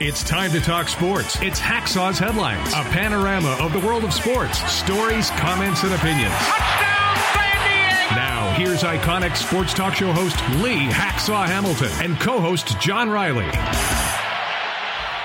It's time to talk sports. It's Hacksaw's headlines, a panorama of the world of sports, stories, comments, and opinions. Now, here's iconic sports talk show host Lee Hacksaw Hamilton and co host John Riley.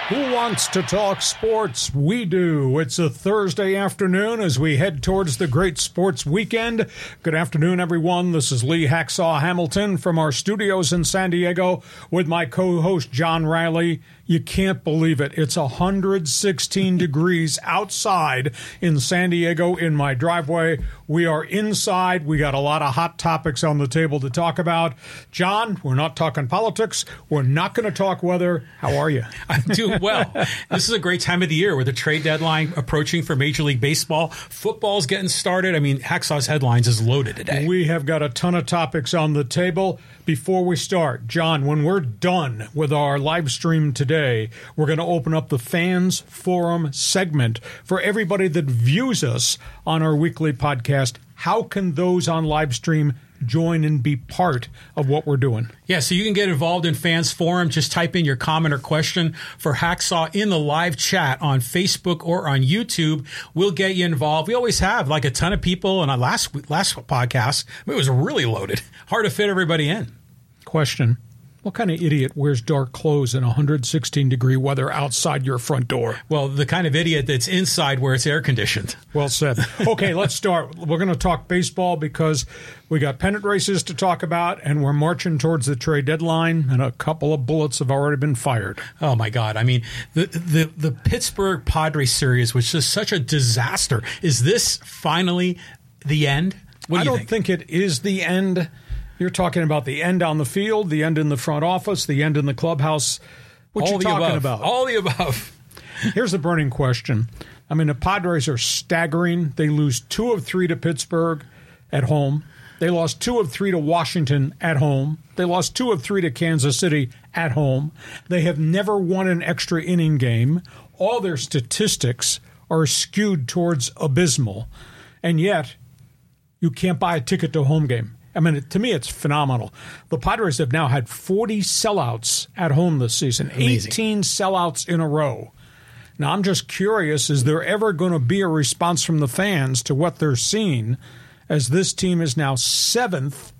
Who wants to talk sports? We do. It's a Thursday afternoon as we head towards the great sports weekend. Good afternoon, everyone. This is Lee Hacksaw Hamilton from our studios in San Diego with my co host John Riley. You can't believe it. It's 116 degrees outside in San Diego in my driveway. We are inside. We got a lot of hot topics on the table to talk about. John, we're not talking politics. We're not going to talk weather. How are you? I'm doing well. this is a great time of the year with the trade deadline approaching for Major League Baseball. Football's getting started. I mean, Hacksaw's headlines is loaded today. We have got a ton of topics on the table. Before we start, John, when we're done with our live stream today, we're going to open up the fans forum segment for everybody that views us on our weekly podcast. How can those on live stream join and be part of what we're doing? Yeah, so you can get involved in Fans Forum. Just type in your comment or question for Hacksaw in the live chat on Facebook or on YouTube. We'll get you involved. We always have like a ton of people. And on last last podcast, it was really loaded. Hard to fit everybody in. Question. What kind of idiot wears dark clothes in 116 degree weather outside your front door? Well, the kind of idiot that's inside where it's air conditioned. Well said. Okay, let's start. We're going to talk baseball because we got pennant races to talk about, and we're marching towards the trade deadline, and a couple of bullets have already been fired. Oh my God! I mean, the the the Pittsburgh Padres series, which is such a disaster, is this finally the end? What do I don't think? think it is the end. You're talking about the end on the field, the end in the front office, the end in the clubhouse. What All you talking above. about? All the above. Here's the burning question. I mean, the Padres are staggering. They lose two of three to Pittsburgh at home. They lost two of three to Washington at home. They lost two of three to Kansas City at home. They have never won an extra inning game. All their statistics are skewed towards abysmal. And yet, you can't buy a ticket to a home game. I mean, to me, it's phenomenal. The Padres have now had 40 sellouts at home this season, Amazing. 18 sellouts in a row. Now, I'm just curious is there ever going to be a response from the fans to what they're seeing as this team is now seventh,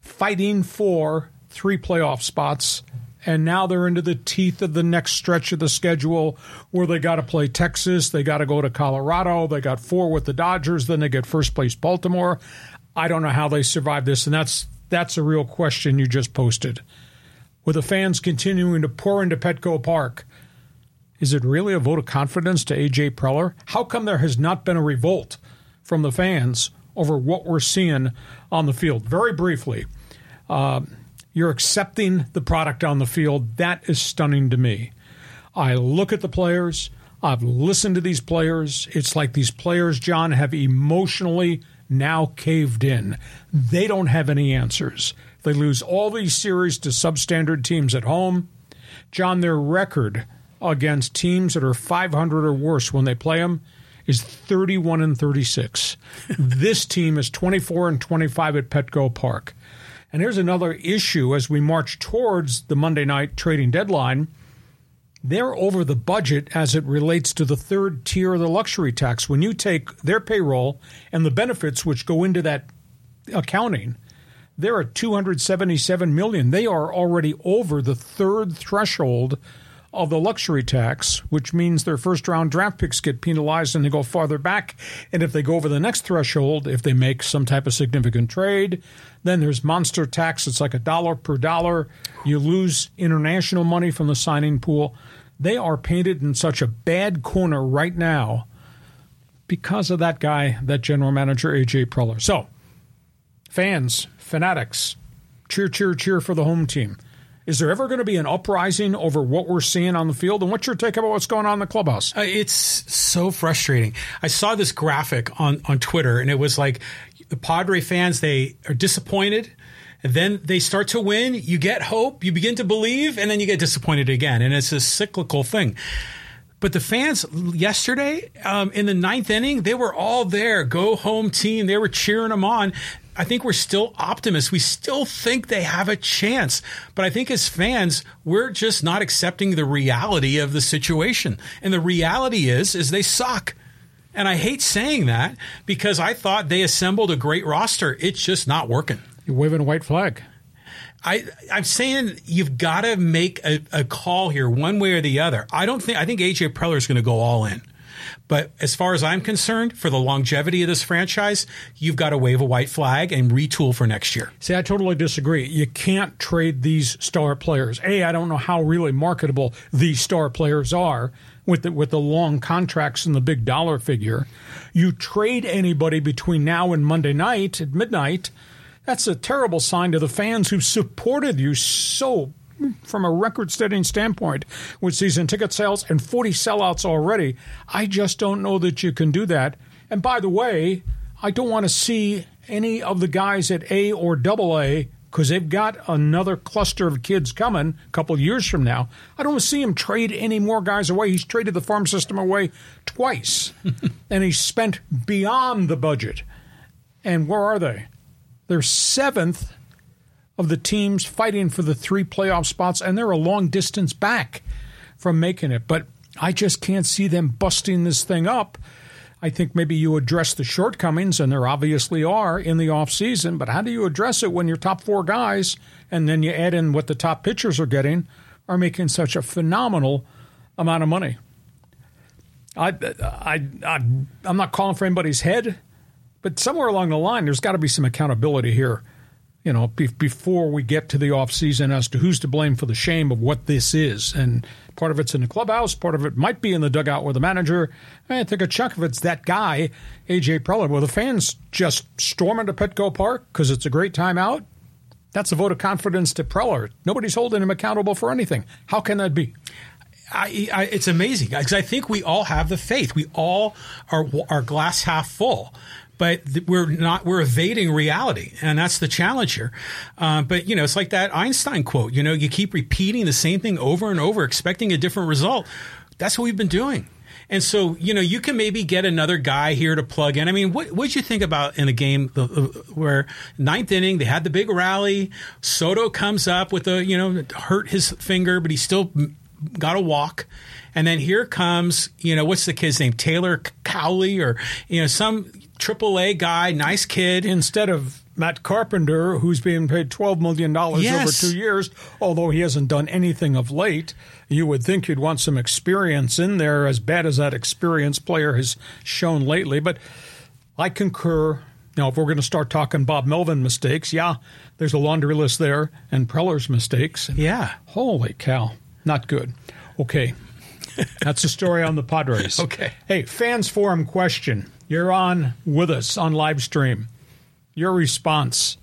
fighting for three playoff spots? And now they're into the teeth of the next stretch of the schedule where they got to play Texas, they got to go to Colorado, they got four with the Dodgers, then they get first place Baltimore. I don't know how they survive this, and that's that's a real question you just posted. With the fans continuing to pour into Petco Park, is it really a vote of confidence to AJ Preller? How come there has not been a revolt from the fans over what we're seeing on the field? Very briefly, uh, you're accepting the product on the field. That is stunning to me. I look at the players. I've listened to these players. It's like these players, John, have emotionally now caved in. They don't have any answers. They lose all these series to substandard teams at home. John, their record against teams that are 500 or worse when they play them is 31 and 36. this team is 24 and 25 at Petco Park. And here's another issue as we march towards the Monday night trading deadline they're over the budget as it relates to the third tier of the luxury tax. When you take their payroll and the benefits which go into that accounting, they're at 277 million. They are already over the third threshold of the luxury tax, which means their first round draft picks get penalized and they go farther back. And if they go over the next threshold, if they make some type of significant trade, then there's monster tax. It's like a dollar per dollar. You lose international money from the signing pool. They are painted in such a bad corner right now because of that guy, that general manager, AJ Preller. So, fans, fanatics, cheer, cheer, cheer for the home team. Is there ever going to be an uprising over what we're seeing on the field? And what's your take about what's going on in the clubhouse? Uh, it's so frustrating. I saw this graphic on, on Twitter, and it was like the Padre fans, they are disappointed. And then they start to win. You get hope. You begin to believe, and then you get disappointed again. And it's a cyclical thing. But the fans yesterday um, in the ninth inning, they were all there. Go home team. They were cheering them on. I think we're still optimists. We still think they have a chance. But I think as fans, we're just not accepting the reality of the situation. And the reality is, is they suck. And I hate saying that because I thought they assembled a great roster. It's just not working. You're waving a white flag. I, I'm saying you've got to make a, a, call here, one way or the other. I don't think I think AJ Preller is going to go all in. But as far as I'm concerned, for the longevity of this franchise, you've got to wave a white flag and retool for next year. See, I totally disagree. You can't trade these star players. A, I don't know how really marketable these star players are with the, with the long contracts and the big dollar figure. You trade anybody between now and Monday night at midnight. That's a terrible sign to the fans who supported you so from a record setting standpoint with season ticket sales and 40 sellouts already. I just don't know that you can do that. And by the way, I don't want to see any of the guys at A or double A because they've got another cluster of kids coming a couple years from now. I don't see him trade any more guys away. He's traded the farm system away twice, and he's spent beyond the budget. And where are they? They're seventh of the teams fighting for the three playoff spots, and they're a long distance back from making it. But I just can't see them busting this thing up. I think maybe you address the shortcomings, and there obviously are in the offseason, but how do you address it when your top four guys, and then you add in what the top pitchers are getting, are making such a phenomenal amount of money? I, I, I, I'm not calling for anybody's head, but somewhere along the line, there's got to be some accountability here you know, be- before we get to the off season as to who's to blame for the shame of what this is. And part of it's in the clubhouse, part of it might be in the dugout with the manager. I think a chunk of it's that guy, AJ Preller. Well, the fans just storm into Petco Park because it's a great time out. That's a vote of confidence to Preller. Nobody's holding him accountable for anything. How can that be? I, I, it's amazing because I think we all have the faith. We all are, are glass half full but we're not we're evading reality and that's the challenge here uh, but you know it's like that einstein quote you know you keep repeating the same thing over and over expecting a different result that's what we've been doing and so, you know, you can maybe get another guy here to plug in. I mean, what did you think about in a game where ninth inning they had the big rally? Soto comes up with a, you know, hurt his finger, but he still got a walk. And then here comes, you know, what's the kid's name? Taylor Kohlwey or, you know, some AAA guy, nice kid. Instead of Matt Carpenter, who's being paid $12 million yes. over two years, although he hasn't done anything of late, you would think you'd want some experience in there, as bad as that experienced player has shown lately. But I concur. Now, if we're going to start talking Bob Melvin mistakes, yeah, there's a laundry list there, and Preller's mistakes. Yeah. Holy cow. Not good. Okay. That's the story on the Padres. okay. Hey, fans forum question. You're on with us on live stream. Your response.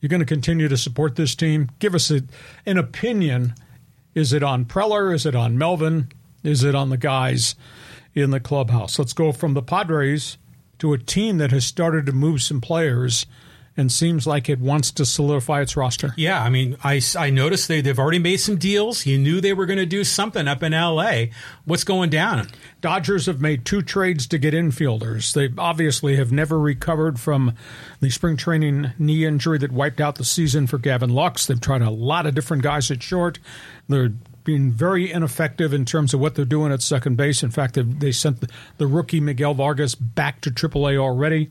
You're going to continue to support this team. Give us a, an opinion. Is it on Preller? Is it on Melvin? Is it on the guys in the clubhouse? Let's go from the Padres to a team that has started to move some players and seems like it wants to solidify its roster. Yeah, I mean, I, I noticed they, they've already made some deals. You knew they were going to do something up in L.A. What's going down? Dodgers have made two trades to get infielders. They obviously have never recovered from the spring training knee injury that wiped out the season for Gavin Lux. They've tried a lot of different guys at short. They're being very ineffective in terms of what they're doing at second base. In fact, they they sent the rookie Miguel Vargas back to AAA already.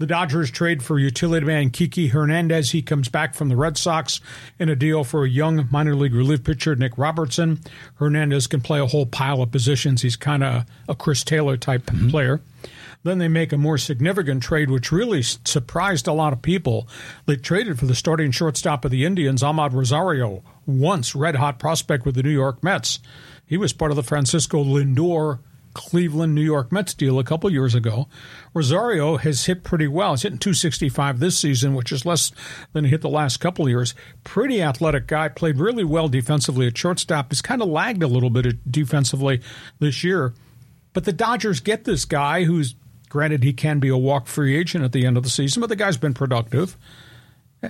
The Dodgers trade for utility man Kiki Hernandez. He comes back from the Red Sox in a deal for a young minor league relief pitcher, Nick Robertson. Hernandez can play a whole pile of positions. He's kind of a Chris Taylor type mm-hmm. player. Then they make a more significant trade, which really surprised a lot of people. They traded for the starting shortstop of the Indians, Amed Rosario, once red hot prospect with the New York Mets. He was part of the Francisco Lindor Cleveland New York Mets deal a couple years ago. Rosario has hit pretty well. He's hitting 265 this season, which is less than he hit the last couple years. Pretty athletic guy, played really well defensively at shortstop. He's kind of lagged a little bit defensively this year. But the Dodgers get this guy who's, granted, he can be a walk free agent at the end of the season, but the guy's been productive.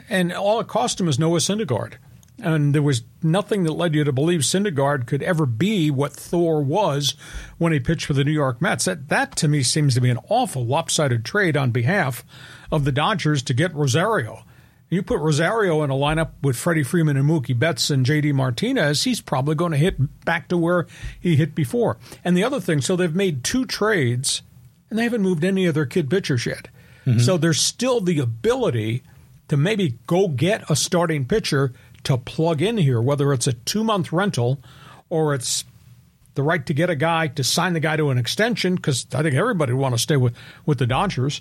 And all it cost him is Noah Syndergaard. And there was nothing that led you to believe Syndergaard could ever be what Thor was when he pitched for the New York Mets. That, that to me seems to be an awful lopsided trade on behalf of the Dodgers to get Rosario. You put Rosario in a lineup with Freddie Freeman and Mookie Betts and JD Martinez, he's probably going to hit back to where he hit before. And the other thing, so they've made two trades and they haven't moved any of their kid pitchers yet. Mm-hmm. So there's still the ability to maybe go get a starting pitcher to plug in here, whether it's a two month rental or it's the right to get a guy to sign the guy to an extension because I think everybody would want to stay with, with the Dodgers.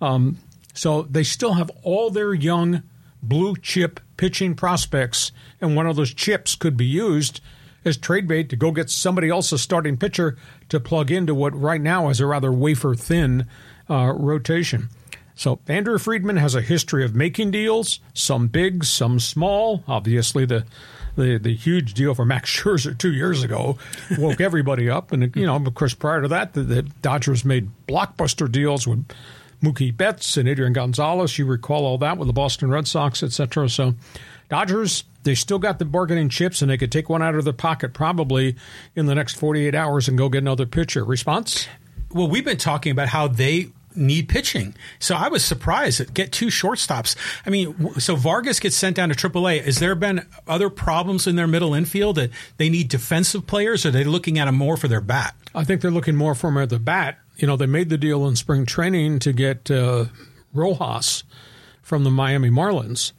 Um, so they still have all their young blue chip pitching prospects, and one of those chips could be used as trade bait to go get somebody else's starting pitcher to plug into what right now is a rather wafer thin uh, rotation. So Andrew Friedman has a history of making deals, some big, some small. Obviously, the the, the huge deal for Max Scherzer two years ago woke everybody up, and you know, of course, prior to that, the, the Dodgers made blockbuster deals with Mookie Betts and Adrian Gonzalez. You recall all that with the Boston Red Sox, etc. So, Dodgers they still got the bargaining chips, and they could take one out of their pocket probably in the next 48 hours and go get another pitcher. Response? Well, we've been talking about how they need pitching. So I was surprised to get two shortstops. I mean, so Vargas gets sent down to AAA. Has there been other problems in their middle infield that they need defensive players? Or are they looking at them more for their bat? I think they're looking more for him at the bat. You know, they made the deal in spring training to get uh, Rojas from the Miami Marlins,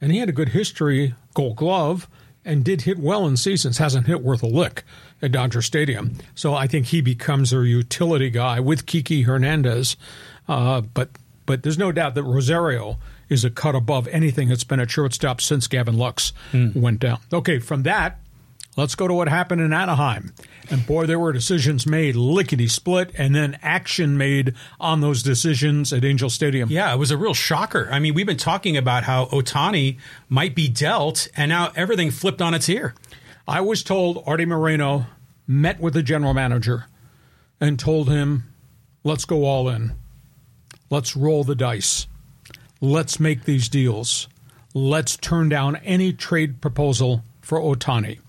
and he had a good history, Gold Glove, and did hit well in seasons. Hasn't hit worth a lick at Dodger Stadium. So I think he becomes their utility guy with Kiki Hernandez. Uh, but but there's no doubt that Rosario is a cut above anything that's been at shortstop since Gavin Lux mm. went down. Okay, from that, let's go to what happened in Anaheim. And boy, there were decisions made lickety split and then action made on those decisions at Angel Stadium. Yeah, it was a real shocker. I mean, we've been talking about how Ohtani might be dealt, and now everything flipped on its ear. I was told Arte Moreno met with the general manager and told him, let's go all in. Let's roll the dice. Let's make these deals. Let's turn down any trade proposal for Ohtani.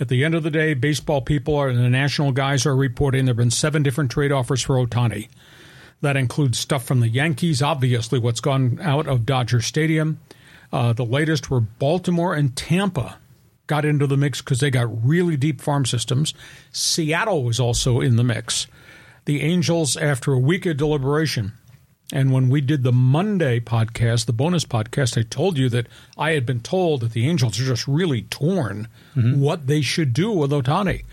At the end of the day, baseball people and the national guys are reporting there have been seven different trade offers for Ohtani. That includes stuff from the Yankees, obviously, what's gone out of Dodger Stadium. Uh, the latest were Baltimore and Tampa got into the mix because they got really deep farm systems. Seattle was also in the mix. The Angels, after a week of deliberation, and when we did the Monday podcast, the bonus podcast, I told you that I had been told that the Angels are just really torn mm-hmm. what they should do with Ohtani.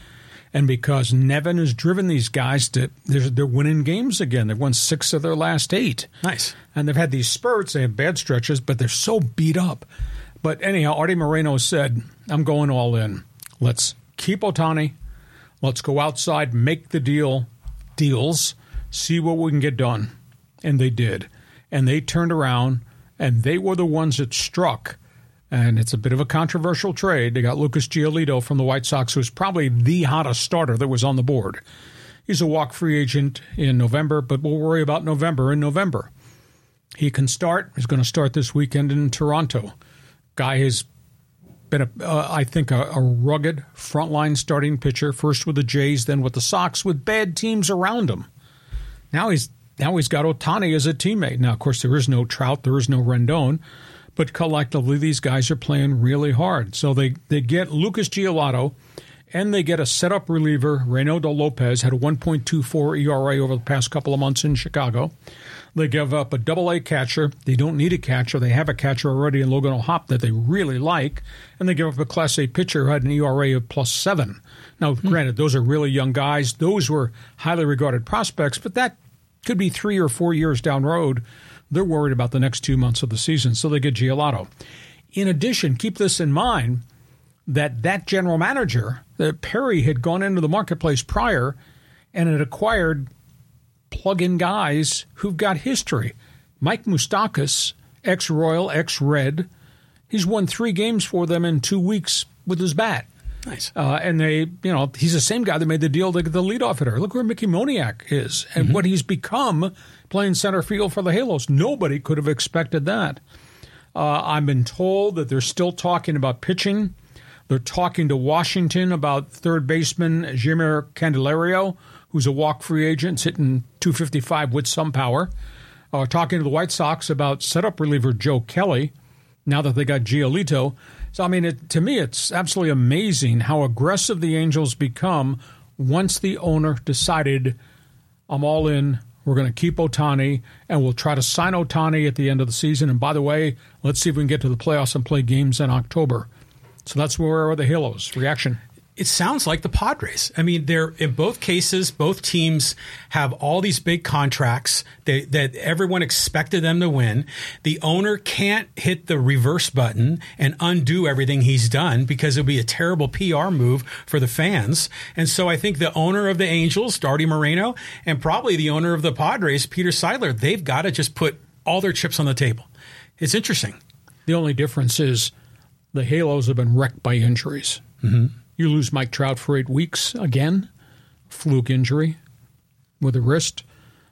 And because Nevin has driven these guys to, they're, they're, winning games again. They've won six of their last eight. Nice. And they've had these spurts. They have bad stretches, but they're so beat up. But anyhow, Arte Moreno said, I'm going all in. Let's keep Ohtani. Let's go outside, make the deal, deals, see what we can get done. And they did. And they turned around and they were the ones that struck. And it's a bit of a controversial trade. They got Lucas Giolito from the White Sox, who's probably the hottest starter that was on the board. He's a walk free agent in November, but we'll worry about November in November. He can start. He's going to start this weekend in Toronto. Guy has been, a, uh, I think, a, a rugged frontline starting pitcher. First with the Jays, then with the Sox, with bad teams around him. Now he's now he's got Ohtani as a teammate. Now, of course, there is no Trout, there is no Rendon, but collectively these guys are playing really hard. So they they get Lucas Giolito, and they get a setup reliever. Reynaldo Lopez had a 1.24 ERA over the past couple of months in Chicago. They give up a double A catcher. They don't need a catcher. They have a catcher already in Logan O'Hoppe that they really like. And they give up a Class A pitcher who had an ERA of plus seven. Now, hmm. granted, those are really young guys. Those were highly regarded prospects, but that could be three or four years down the road. They're worried about the next two months of the season, so they get Giolito. In addition, keep this in mind that that general manager, that Perry had gone into the marketplace prior and had acquired plug in guys who've got history. Mike Moustakas, ex Royal, ex Red, he's won three games for them in two weeks with his bat. Nice. Uh, and they, you know, he's the same guy that made the deal to get the leadoff hitter. Look where Mickey Moniak is and mm-hmm. what he's become playing center field for the Halos. Nobody could have expected that. Uh, I've been told that they're still talking about pitching. They're talking to Washington about third baseman Jeimer Candelario, who's a walk free agent, hitting 255 with some power. Uh, talking to the White Sox about setup reliever Joe Kelly now that they got Giolito. So, I mean, it, to me, it's absolutely amazing how aggressive the Angels become once the owner decided, I'm all in. We're going to keep Ohtani, and we'll try to sign Ohtani at the end of the season. And by the way, let's see if we can get to the playoffs and play games in October. So that's where are the Halos reaction it sounds like the Padres. I mean, they're in both cases, both teams have all these big contracts that, that everyone expected them to win. The owner can't hit the reverse button and undo everything he's done because it would be a terrible PR move for the fans. And so I think the owner of the Angels, Arte Moreno, and probably the owner of the Padres, Peter Seidler, they've got to just put all their chips on the table. It's interesting. The only difference is the Halos have been wrecked by injuries. Mm-hmm. You lose Mike Trout for eight weeks again, fluke injury with a wrist.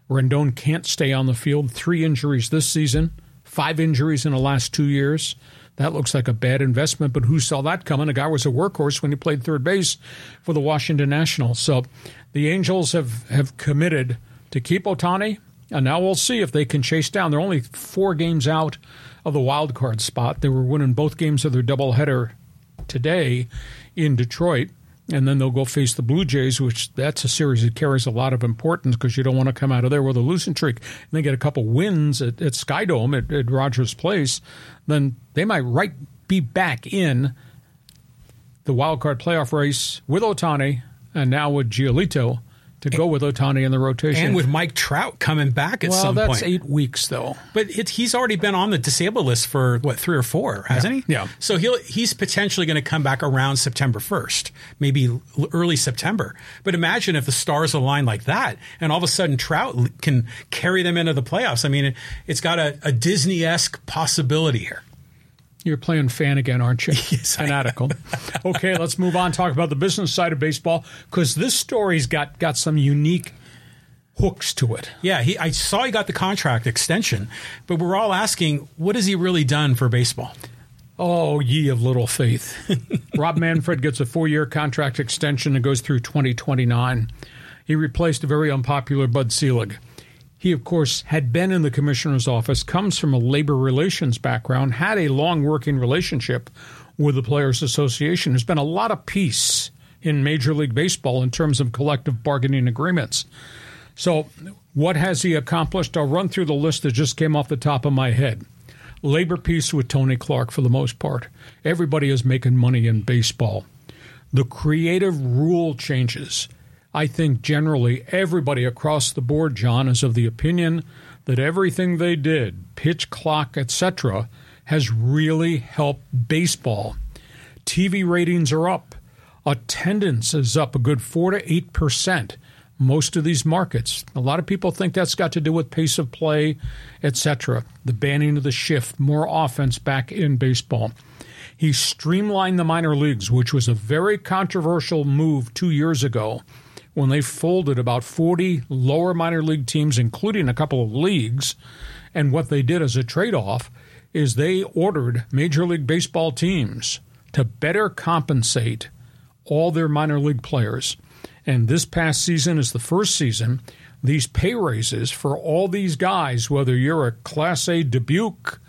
Rendon can't stay on the field. Three injuries this season, five injuries in the last two years. That looks like a bad investment, but who saw that coming? A guy was a workhorse when he played third base for the Washington Nationals. So the Angels have, have committed to keep Ohtani, and now we'll see if they can chase down. They're only four games out of the wild card spot. They were winning both games of their doubleheader today in Detroit. And then they'll go face the Blue Jays, which that's a series that carries a lot of importance because you don't want to come out of there with a losing streak. And they get a couple wins at, at Skydome at, at Rogers Place, then they might right be back in the wild card playoff race with Ohtani and now with Giolito to go with Ohtani in the rotation. And with Mike Trout coming back at well, some point. Well, that's eight weeks, though. But it, he's already been on the disabled list for, what, three or four, hasn't he? Yeah. So he'll, he's potentially going to come back around September 1st, maybe early September. But imagine if the stars align like that and all of a sudden Trout can carry them into the playoffs. I mean, it, has got a, a Disney esque possibility here. You're playing fan again, aren't you? yes, Fanatical. okay, let's move on. Talk about the business side of baseball because this story's got got some unique hooks to it. Yeah, he, I saw he got the contract extension, but we're all asking, what has he really done for baseball? Oh, ye of little faith. Rob Manfred gets a four year contract extension that goes through 2029. He replaced a very unpopular Bud Selig. He, of course, had been in the commissioner's office, comes from a labor relations background, had a long working relationship with the Players Association. There's been a lot of peace in Major League Baseball in terms of collective bargaining agreements. So, what has he accomplished? I'll run through the list that just came off the top of my head. Labor peace with Tony Clark for the most part. Everybody is making money in baseball. The creative rule changes I think generally everybody across the board, John, is of the opinion that everything they did, pitch clock, etc., has really helped baseball. TV ratings are up. Attendance is up a good 4 to 8%. Most of these markets. A lot of people think that's got to do with pace of play, etc. The banning of the shift, more offense back in baseball. He streamlined the minor leagues, which was a very controversial move two years ago when they folded about 40 lower minor league teams, including a couple of leagues. And what they did as a trade off is they ordered Major League Baseball teams to better compensate all their minor league players. And this past season is the first season these pay raises for all these guys, whether you're a Class A Dubuque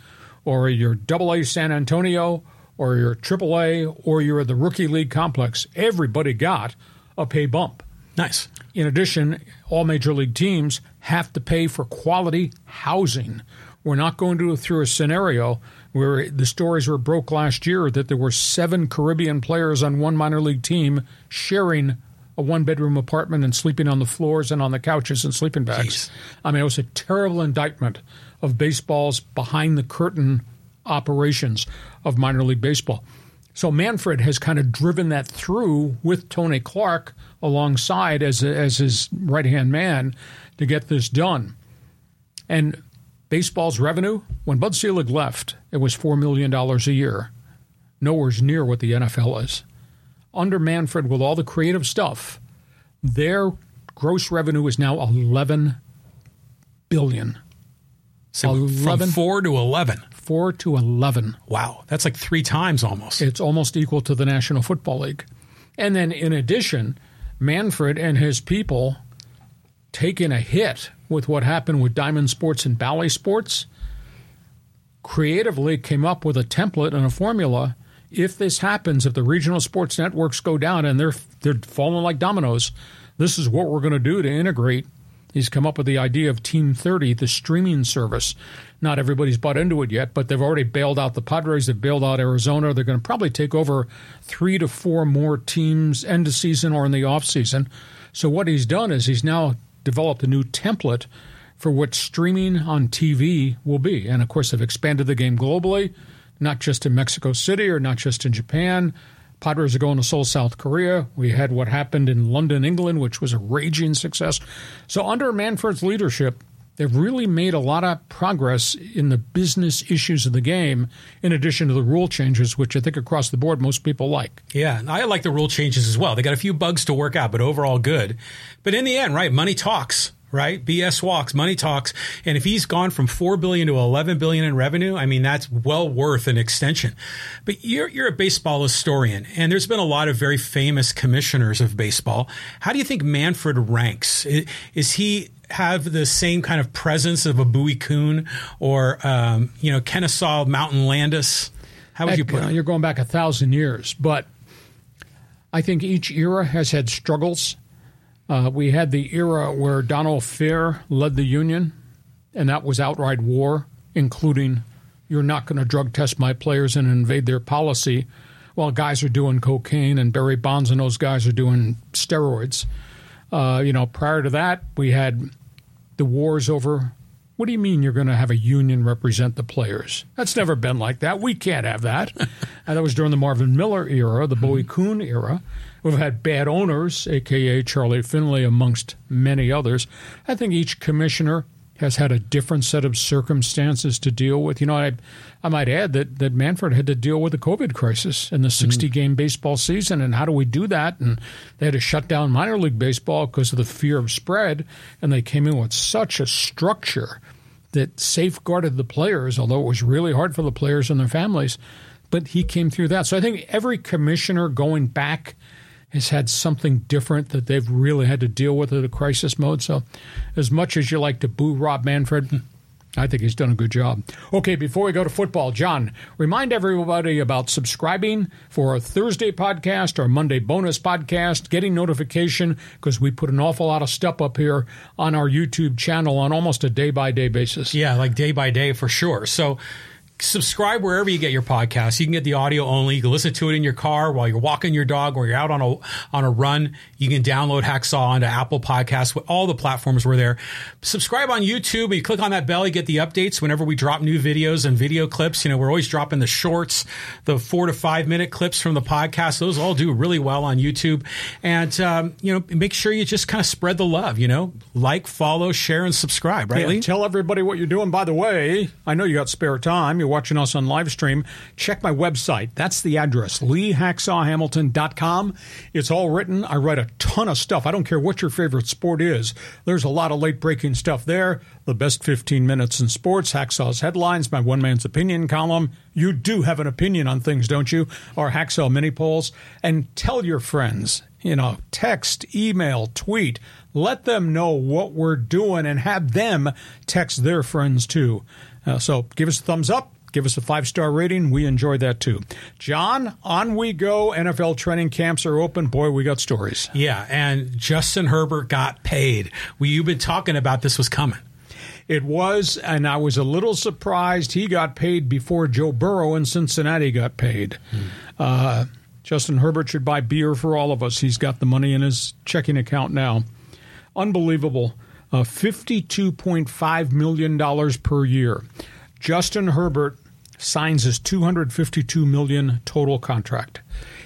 or you're Double A San Antonio or you're Triple A or you're at the rookie league complex, everybody got a pay bump. Nice. In addition, all major league teams have to pay for quality housing. We're not going to go through a scenario where the stories were broke last year that there were seven Caribbean players on one minor league team sharing a one bedroom apartment and sleeping on the floors and on the couches and sleeping bags. Jeez. I mean, it was a terrible indictment of baseball's behind the curtain operations of minor league baseball. So Manfred has kind of driven that through with Tony Clark alongside as as his right hand man to get this done. And baseball's revenue when Bud Selig left, it was four million dollars a year, nowhere's near what the NFL is. Under Manfred, with all the creative stuff, their gross revenue is now eleven billion. So 11. from four to 11. 4 to 11. Wow. That's like three times almost. It's almost equal to the National Football League. And then in addition, Manfred and his people taking a hit with what happened with Diamond Sports and Bally Sports creatively came up with a template and a formula. If this happens, if the regional sports networks go down and they're they're falling like dominoes, this is what we're going to do to integrate. He's come up with the idea of Team 30, the streaming service. Not everybody's bought into it yet, but they've already bailed out the Padres. They've bailed out Arizona. They're going to probably take over three to four more teams end of season or in the off season. So what he's done is he's now developed a new template for what streaming on TV will be. And of course, they've expanded the game globally, not just in Mexico City or not just in Japan. Padres are going to Seoul, South Korea. We had what happened in London, England, which was a raging success. So, under Manfred's leadership, they've really made a lot of progress in the business issues of the game, in addition to the rule changes, which I think across the board most people like. Yeah, I like the rule changes as well. They got a few bugs to work out, but overall good. But in the end, right, money talks right? BS walks, money talks. And if he's gone from 4 billion to 11 billion in revenue, I mean, that's well worth an extension. But you're, you're a baseball historian and there's been a lot of very famous commissioners of baseball. How do you think Manfred ranks? Is he have the same kind of presence of a Bowie Kuhn or, um, you know, Kenesaw Mountain Landis? How would Heck, you put it? You're going back a thousand years, but I think each era has had struggles. Uh, we had the era where Donald Fehr led the Union, and that was outright war, including you're not going to drug test my players and invade their policy while guys are doing cocaine and Barry Bonds and those guys are doing steroids. Uh, you know, prior to that, we had the wars over. What do you mean you're going to have a union represent the players? That's never been like that. We can't have that. and that was during the Marvin Miller era, the Bowie Kuhn era. We've had bad owners, aka Charlie Finley, amongst many others. I think each commissioner has had a different set of circumstances to deal with. You know, I, I might add that, that Manfred had to deal with the COVID crisis in the mm-hmm. 60 game baseball season. And how do we do that? And they had to shut down minor league baseball because of the fear of spread. And they came in with such a structure that safeguarded the players, although it was really hard for the players and their families. But he came through that. So I think every commissioner going back has had something different that they've really had to deal with at a crisis mode. So, as much as you like to boo Rob Manfred, I think he's done a good job. Okay, before we go to football, John, remind everybody about subscribing for our Thursday podcast, our Monday bonus podcast, getting notification because we put an awful lot of stuff up here on our YouTube channel on almost a day by day basis. Yeah, like day by day for sure. So subscribe wherever you get your podcasts. You can get the audio only. You can listen to it in your car while you're walking your dog or you're out on a on a run. You can download Hacksaw onto Apple Podcasts. All the platforms were there. Subscribe on YouTube. And you click on that bell, you get the updates whenever we drop new videos and video clips. You know, we're always dropping the shorts, the four to five minute clips from the podcast. Those all do really well on YouTube. And um, you know, make sure you just kind of spread the love. You know, like, follow, share, and subscribe. Right, Yeah, tell everybody what you're doing. By the way, I know you got spare time. You're watching us on live stream. Check my website. That's the address, leehacksawhamilton.com. It's all written. I write a ton of stuff. I don't care what your favorite sport is. There's a lot of late breaking stuff there. The best 15 minutes in sports, Hacksaw's headlines, my one man's opinion column. You do have an opinion on things, don't you? Our Hacksaw mini polls. And tell your friends, you know, text, email, tweet. Let them know what we're doing and have them text their friends too. Uh, so give us a thumbs up. Give us a five star rating. We enjoy that too. John, on we go. NFL training camps are open. Boy, we got stories. Yeah, and Justin Herbert got paid. We, you've been talking about this was coming. It was, and I was a little surprised he got paid before Joe Burrow in Cincinnati got paid. Uh, Justin Herbert should buy beer for all of us. He's got the money in his checking account now. Unbelievable. Uh, $52.5 million per year. Justin Herbert signs his 252 million total contract.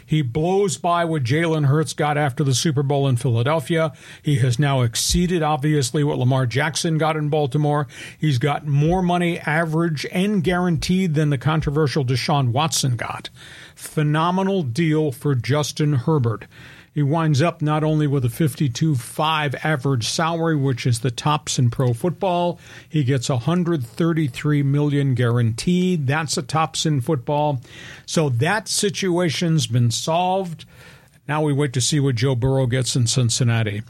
He blows by what Jalen Hurts got after the Super Bowl in Philadelphia. He has now exceeded, obviously, what Lamar Jackson got in Baltimore. He's got more money, average and guaranteed, than the controversial Deshaun Watson got. Phenomenal deal for Justin Herbert. He winds up not only with a 52.5 average salary, which is the tops in pro football, he gets 133 million guaranteed. That's the tops in football. So that situation's been solved. Now we wait to see what Joe Burrow gets in Cincinnati.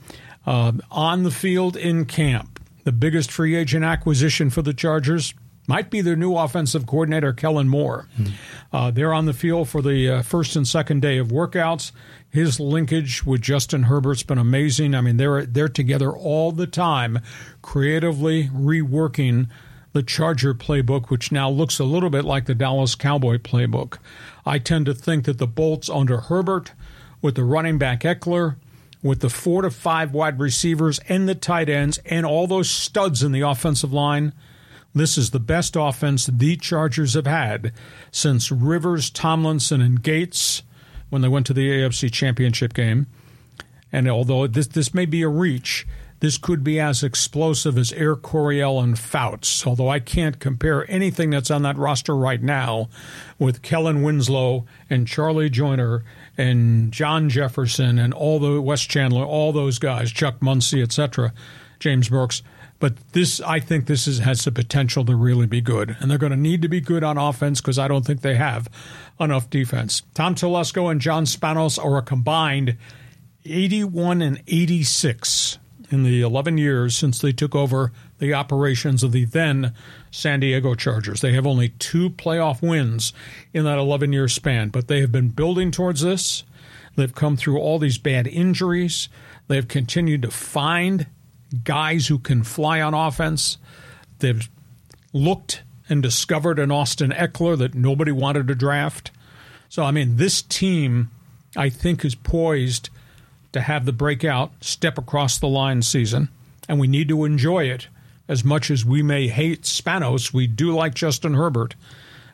Uh, on the field in camp, the biggest free agent acquisition for the Chargers might be their new offensive coordinator, Kellen Moore. Mm. Uh, they're on the field for the uh, first and second day of workouts. His linkage with Justin Herbert's been amazing. I mean, they're they're together all the time, creatively reworking the Charger playbook, which now looks a little bit like the Dallas Cowboy playbook. I tend to think that the Bolts under Herbert, with the running back Ekeler, with the four to five wide receivers and the tight ends, and all those studs in the offensive line, this is the best offense the Chargers have had since Rivers, Tomlinson, and Gates when they went to the AFC Championship game. And although this this may be a reach, this could be as explosive as Air Coryell and Fouts. Although I can't compare anything that's on that roster right now with Kellen Winslow and Charlie Joiner and John Jefferson and all the Wes Chandler, all those guys, Chuck Muncie, etc., James Brooks. But this, I think, this is, has the potential to really be good, and they're going to need to be good on offense because I don't think they have enough defense. Tom Telesco and John Spanos are a combined 81 and 86 in the 11 years since they took over the operations of the then San Diego Chargers. They have only two playoff wins in that 11 year span, but they have been building towards this. They've come through all these bad injuries. They've continued to find guys who can fly on offense. They've looked and discovered an Austin Ekeler that nobody wanted to draft. So, I mean, this team, I think, is poised to have the breakout step across the line season, and we need to enjoy it as much as we may hate Spanos. We do like Justin Herbert.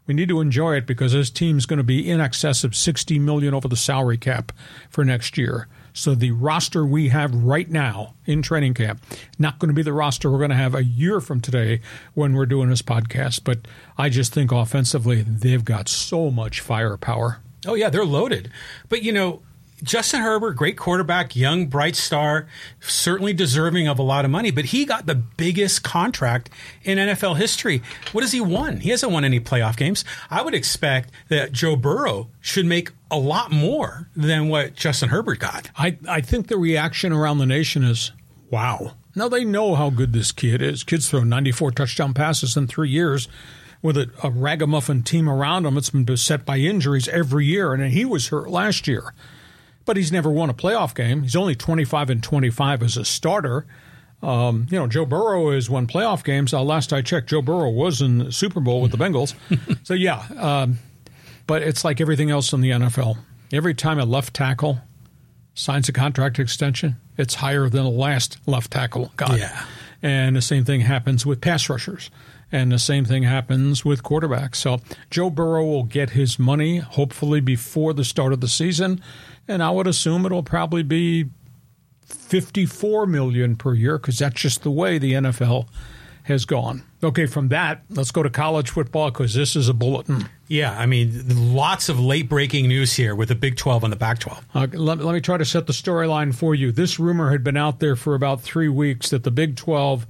We need to enjoy it because this team's going to be in excess of 60 million over the salary cap for next year. So the roster we have right now in training camp, not going to be the roster we're going to have a year from today when we're doing this podcast. But I just think offensively, they've got so much firepower. Oh, yeah, they're loaded. But, you know, Justin Herbert, great quarterback, young, bright star, certainly deserving of a lot of money, but he got the biggest contract in NFL history. What has he won? He hasn't won any playoff games. I would expect that Joe Burrow should make a lot more than what Justin Herbert got. I, I think the reaction around the nation is wow. Now they know how good this kid is. Kids throw 94 touchdown passes in three years with a, a ragamuffin team around him. It's been beset by injuries every year, and he was hurt last year but he's never won a playoff game. He's only 25 and 25 as a starter. Um, you know, Joe Burrow has won playoff games. Uh, last I checked, Joe Burrow was in the Super Bowl with the Bengals. so, yeah, um, but it's like everything else in the NFL. Every time a left tackle signs a contract extension, it's higher than the last left tackle got. Yeah. And the same thing happens with pass rushers. And the same thing happens with quarterbacks. So Joe Burrow will get his money hopefully before the start of the season and I would assume it'll probably be 54 million per year because that's just the way the NFL has gone. Okay, from that, let's go to college football because this is a bulletin. Yeah, I mean, lots of late breaking news here with the Big 12 and the Pac 12. Uh, let, let me try to set the storyline for you. This rumor had been out there for about three weeks that the Big 12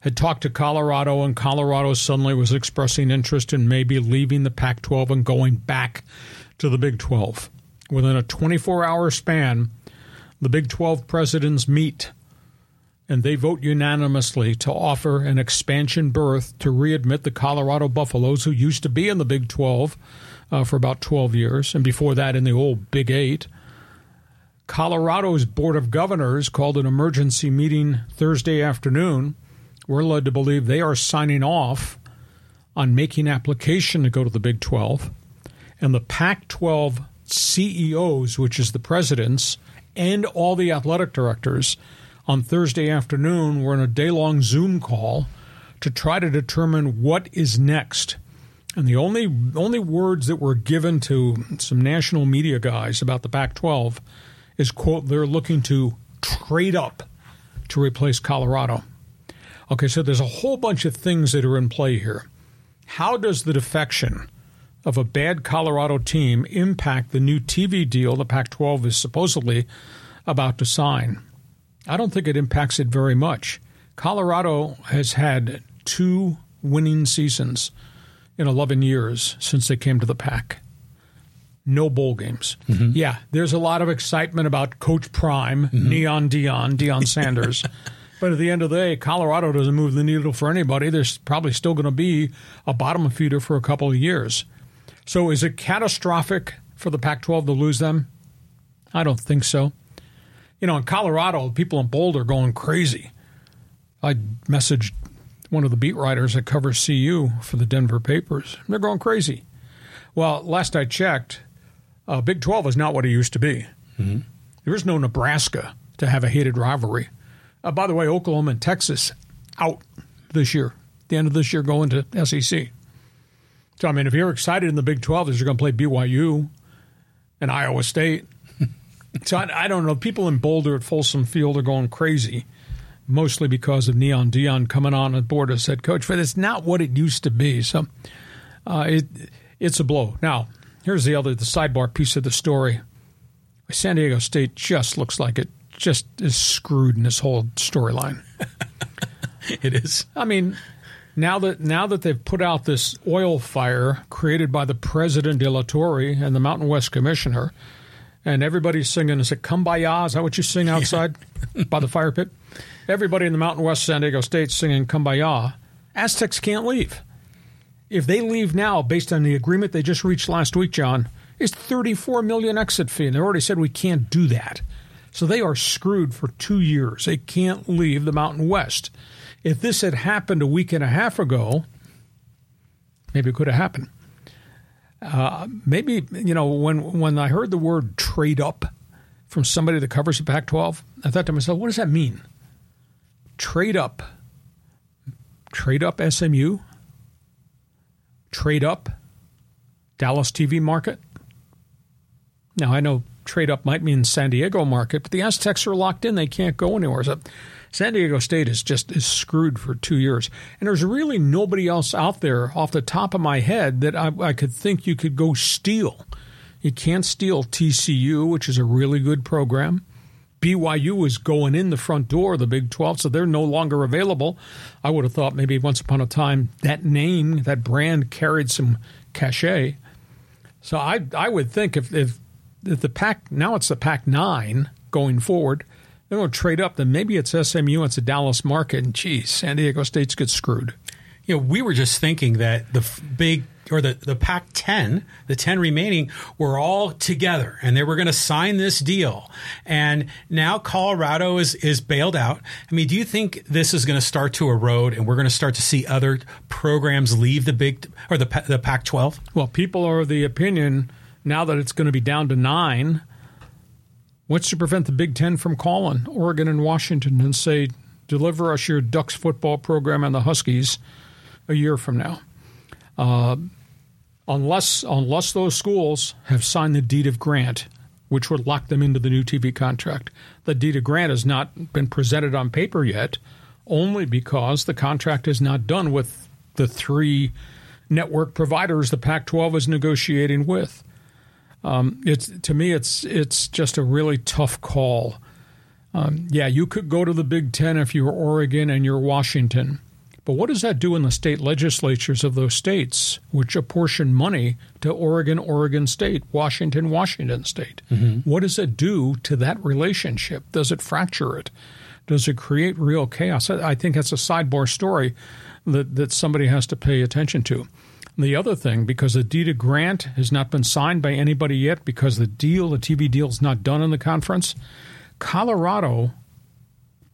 had talked to Colorado, and Colorado suddenly was expressing interest in maybe leaving the Pac 12 and going back to the Big 12. Within a 24 hour span, the Big 12 presidents meet and they vote unanimously to offer an expansion berth to readmit the Colorado Buffaloes, who used to be in the Big 12 uh, for about 12 years, and before that in the old Big 8. Colorado's Board of Governors called an emergency meeting Thursday afternoon. We're led to believe they are signing off on making application to go to the Big 12. And the Pac 12 CEOs, which is the presidents, and all the athletic directors on Thursday afternoon were in a day long Zoom call to try to determine what is next. And the only only words that were given to some national media guys about the Pac 12 is quote they're looking to trade up to replace Colorado. Okay, so there's a whole bunch of things that are in play here. How does the defection of a bad Colorado team impact the new TV deal the Pac 12 is supposedly about to sign? I don't think it impacts it very much. Colorado has had two winning seasons in 11 years since they came to the Pac. No bowl games. Mm-hmm. Yeah, there's a lot of excitement about Coach Prime, mm-hmm. Neon Deion, Deion Sanders. but at the end of the day, Colorado doesn't move the needle for anybody. There's probably still going to be a bottom feeder for a couple of years. So is it catastrophic for the Pac 12 to lose them? I don't think so. You know, in Colorado, people in Boulder are going crazy. I messaged one of the beat writers that covers CU for the Denver papers. They're going crazy. Well, last I checked, uh, Big 12 is not what it used to be. Mm-hmm. There is no Nebraska to have a hated rivalry. Uh, by the way, Oklahoma and Texas out this year. The end of this year, going to SEC. So, I mean, if you're excited in the Big 12, is you're going to play BYU and Iowa State. so, I, I, don't know. People in Boulder at Folsom Field are going crazy mostly because of Neon Deion coming on board as head coach. But it's not what it used to be. So uh, it it's a blow. Now, here's the other the sidebar piece of the story. San Diego State just looks like it just is screwed in this whole storyline. it is. I mean, now that now that they've put out this oil fire created by the president de la Torre and the Mountain West commissioner, and everybody's singing, is it Kumbaya? Is that what you sing outside yeah. by the fire pit? everybody in the Mountain West San Diego State singing Kumbaya, Aztecs can't leave. If they leave now, based on the agreement they just reached last week, John, it's 34 million exit fee, and they already said we can't do that. So they are screwed for two years. They can't leave the Mountain West. If this had happened a week and a half ago, maybe it could have happened. Uh, maybe you know when when I heard the word trade up from somebody that covers the Pac-12, I thought to myself, what does that mean? trade up, trade up SMU, trade up Dallas TV market. Now, I know trade up might mean San Diego market, but the Aztecs are locked in. They can't go anywhere. So San Diego State is just is screwed for two years. And there's really nobody else out there off the top of my head that I, I could think you could go steal. You can't steal TCU, which is a really good program. BYU is going in the front door of the Big 12, so they're no longer available. I would have thought maybe once upon a time that name, that brand carried some cachet. So I I would think if if, if the Pac now it's the Pac nine going forward, they're going to trade up. Then maybe it's SMU, it's a Dallas market, and geez, San Diego State's get screwed. You know, we were just thinking that the big or the, the Pac 10, the 10 remaining, were all together and they were going to sign this deal. And now Colorado is, is bailed out. I mean, do you think this is going to start to erode and we're going to start to see other programs leave the big or the, the Pac 12? Well, people are of the opinion now that it's going to be down to nine. What's to prevent the Big Ten from calling Oregon and Washington and say, deliver us your Ducks football program and the Huskies a year from now? Uh, unless unless those schools have signed the deed of grant, which would lock them into the new TV contract. The deed of grant has not been presented on paper yet, only because the contract is not done with the three network providers the Pac-12 is negotiating with. Um, it's to me, it's it's just a really tough call. Um, yeah, you could go to the Big Ten if you're Oregon and you're Washington. But what does that do in the state legislatures of those states, which apportion money to Oregon, Oregon State, Washington, Washington State? Mm-hmm. What does it do to that relationship? Does it fracture it? Does it create real chaos? I think that's a sidebar story that, that somebody has to pay attention to. The other thing, because the deed of grant has not been signed by anybody yet, because the deal, the TV deal, is not done in the conference, Colorado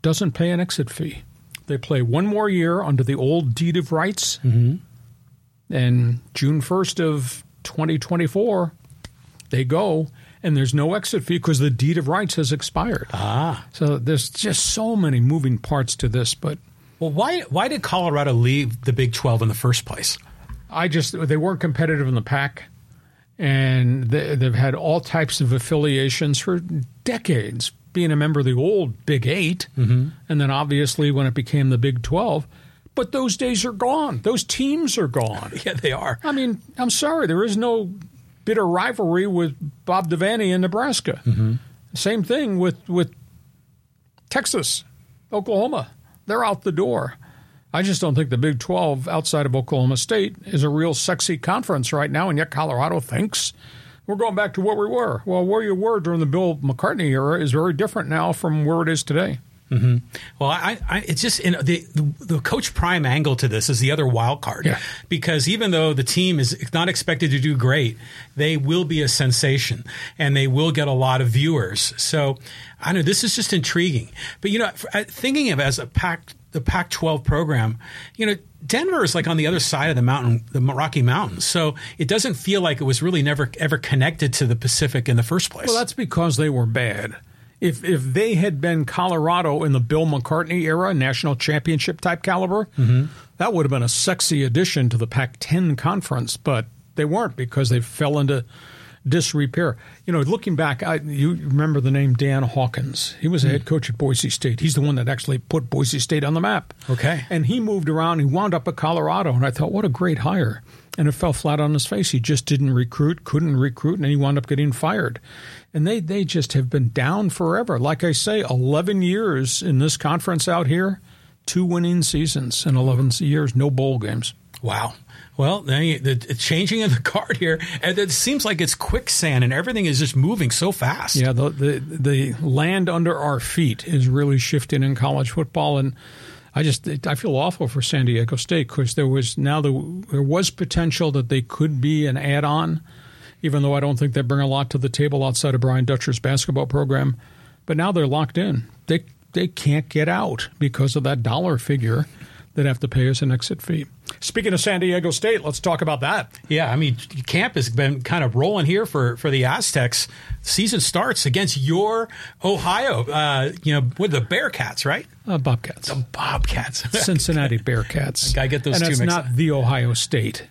doesn't pay an exit fee. They play one more year under the old deed of rights. Mm-hmm. And June 1st of 2024, they go, and there's no exit fee because the deed of rights has expired. Ah. So there's just so many moving parts to this. But well, why why did Colorado leave the Big 12 in the first place? I just they weren't competitive in the Pac, and they, they've had all types of affiliations for decades being a member of the old Big 8 mm-hmm. and then obviously when it became the Big Twelve, But those days are gone. Those teams are gone. Yeah, they are. I mean, I'm sorry, there is no bitter rivalry with Bob Devaney in Nebraska. Mm-hmm. Same thing with with Texas, Oklahoma. They're out the door. I just don't think the Big 12 outside of Oklahoma State is a real sexy conference right now, and yet Colorado thinks we're going back to what we were. Well, where you were during the Bill McCartney era is very different now from where it is today. Mm-hmm. Well, I, I, it's just the, the, the coach prime angle to this is the other wild card yeah. because even though the team is not expected to do great, they will be a sensation and they will get a lot of viewers. So I know this is just intriguing. But you know, thinking of as a pack the Pac-12 program, you know, Denver is like on the other side of the mountain, the Rocky Mountains. So it doesn't feel like it was really never ever connected to the Pacific in the first place. Well, that's because they were bad if if they had been Colorado in the Bill McCartney era, national championship type caliber, mm-hmm. that would have been a sexy addition to the Pac-10 conference. But they weren't because they fell into disrepair. You know, looking back, I, you remember the name Dan Hawkins. He was a head mm. coach at Boise State. He's the one that actually put Boise State on the map. Okay, and he moved around. He wound up at Colorado, and I thought, what a great hire and it fell flat on his face. He just didn't recruit, couldn't recruit, and he wound up getting fired. And they, they just have been down forever. Like I say, 11 years in this conference out here, two winning seasons in 11 years, no bowl games. Wow. Well, the, changing of the card here, and it seems like it's quicksand, and everything is just moving so fast. Yeah, the, the the land under our feet is really shifting in college football, and I just I feel awful for San Diego State because there was now the, there was potential that they could be an add-on, even though I don't think they bring a lot to the table outside of Brian Dutcher's basketball program. But now they're locked in. They they can't get out because of that dollar figure that have to pay us an exit fee. Speaking of San Diego State, let's talk about that. Yeah, I mean, camp has been kind of rolling here for, for the Aztecs. Season starts against your Ohio, uh, you know, with the Bearcats, right? Uh, Bobcats. The Bobcats. Cincinnati Bearcats. I get those and two it's not up. the Ohio State.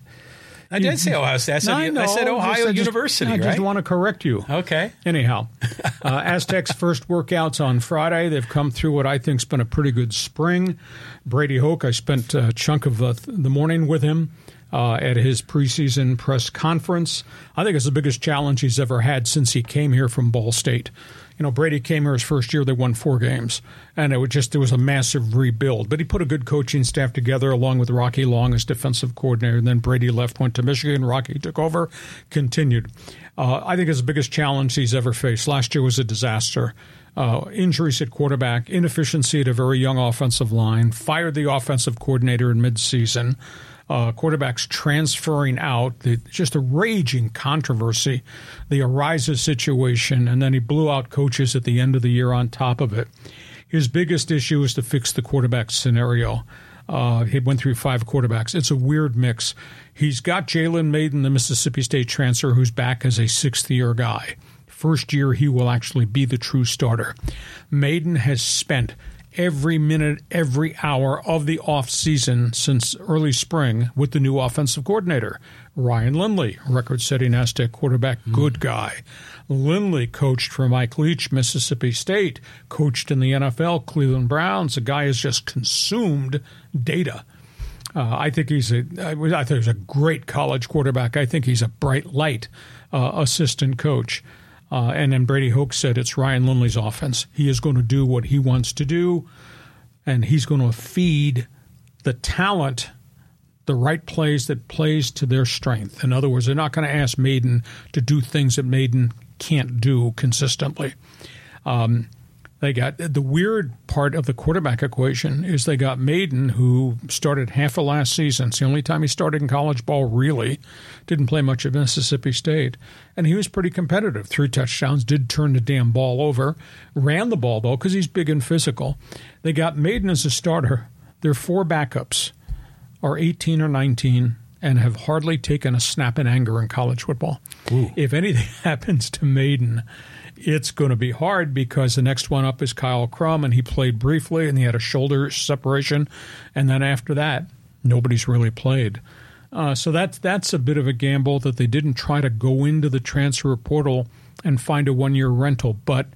I did say Ohio State. I said, I, said Ohio I just, University, I right? just want to correct you. Okay. Anyhow, uh, Aztecs' first workouts on Friday. They've come through what I think's been a pretty good spring. Brady Hoke, I spent a chunk of the, the morning with him. Uh, at his preseason press conference. I think it's the biggest challenge he's ever had since he came here from Ball State you know, Brady came here his first year, they won four games. And it was just, it was a massive rebuild. But he put a good coaching staff together along with Rocky Long as defensive coordinator. And then Brady left, went to Michigan. Rocky took over, continued. Uh, I think it's the biggest challenge he's ever faced. Last year was a disaster. Uh, injuries at quarterback, inefficiency at a very young offensive line, fired the offensive coordinator in midseason uh, quarterbacks transferring out, the, just a raging controversy, the Araiza situation, and then he blew out coaches at the end of the year on top of it. His biggest issue is to fix the quarterback scenario. Uh, he went through five quarterbacks. It's a weird mix. He's got Jalen Mayden, the Mississippi State transfer, who's back as a sixth year guy. First year, he will actually be the true starter. Mayden has spent every minute, every hour of the off season since early spring with the new offensive coordinator, Ryan Lindley, record setting Aztec quarterback, mm. good guy. Lindley coached for Mike Leach, Mississippi State, coached in the NFL, Cleveland Browns. The guy has just consumed data. Uh, I think he's a. I think he's a great college quarterback. I think he's a bright light uh, assistant coach. Uh, and then Brady Hoke said it's Ryan Lindley's offense. He is going to do what he wants to do, and he's going to feed the talent the right plays that plays to their strength. In other words, they're not going to ask Mayden to do things that Mayden can't do consistently. Um, they got the weird part of the quarterback equation is they got Mayden, who started half of last season. It's the only time he started in college ball, really. Didn't play much at Mississippi State. And he was pretty competitive. Three touchdowns, did turn the damn ball over. Ran the ball, though, because he's big and physical. They got Mayden as a starter. Their four backups are 18 or 19 and have hardly taken a snap in anger in college football. Ooh. If anything happens to Mayden, it's going to be hard because the next one up is Kyle Crum, and he played briefly and he had a shoulder separation. And then after that, nobody's really played. Uh, so that's that's a bit of a gamble that they didn't try to go into the transfer portal and find a one year rental. But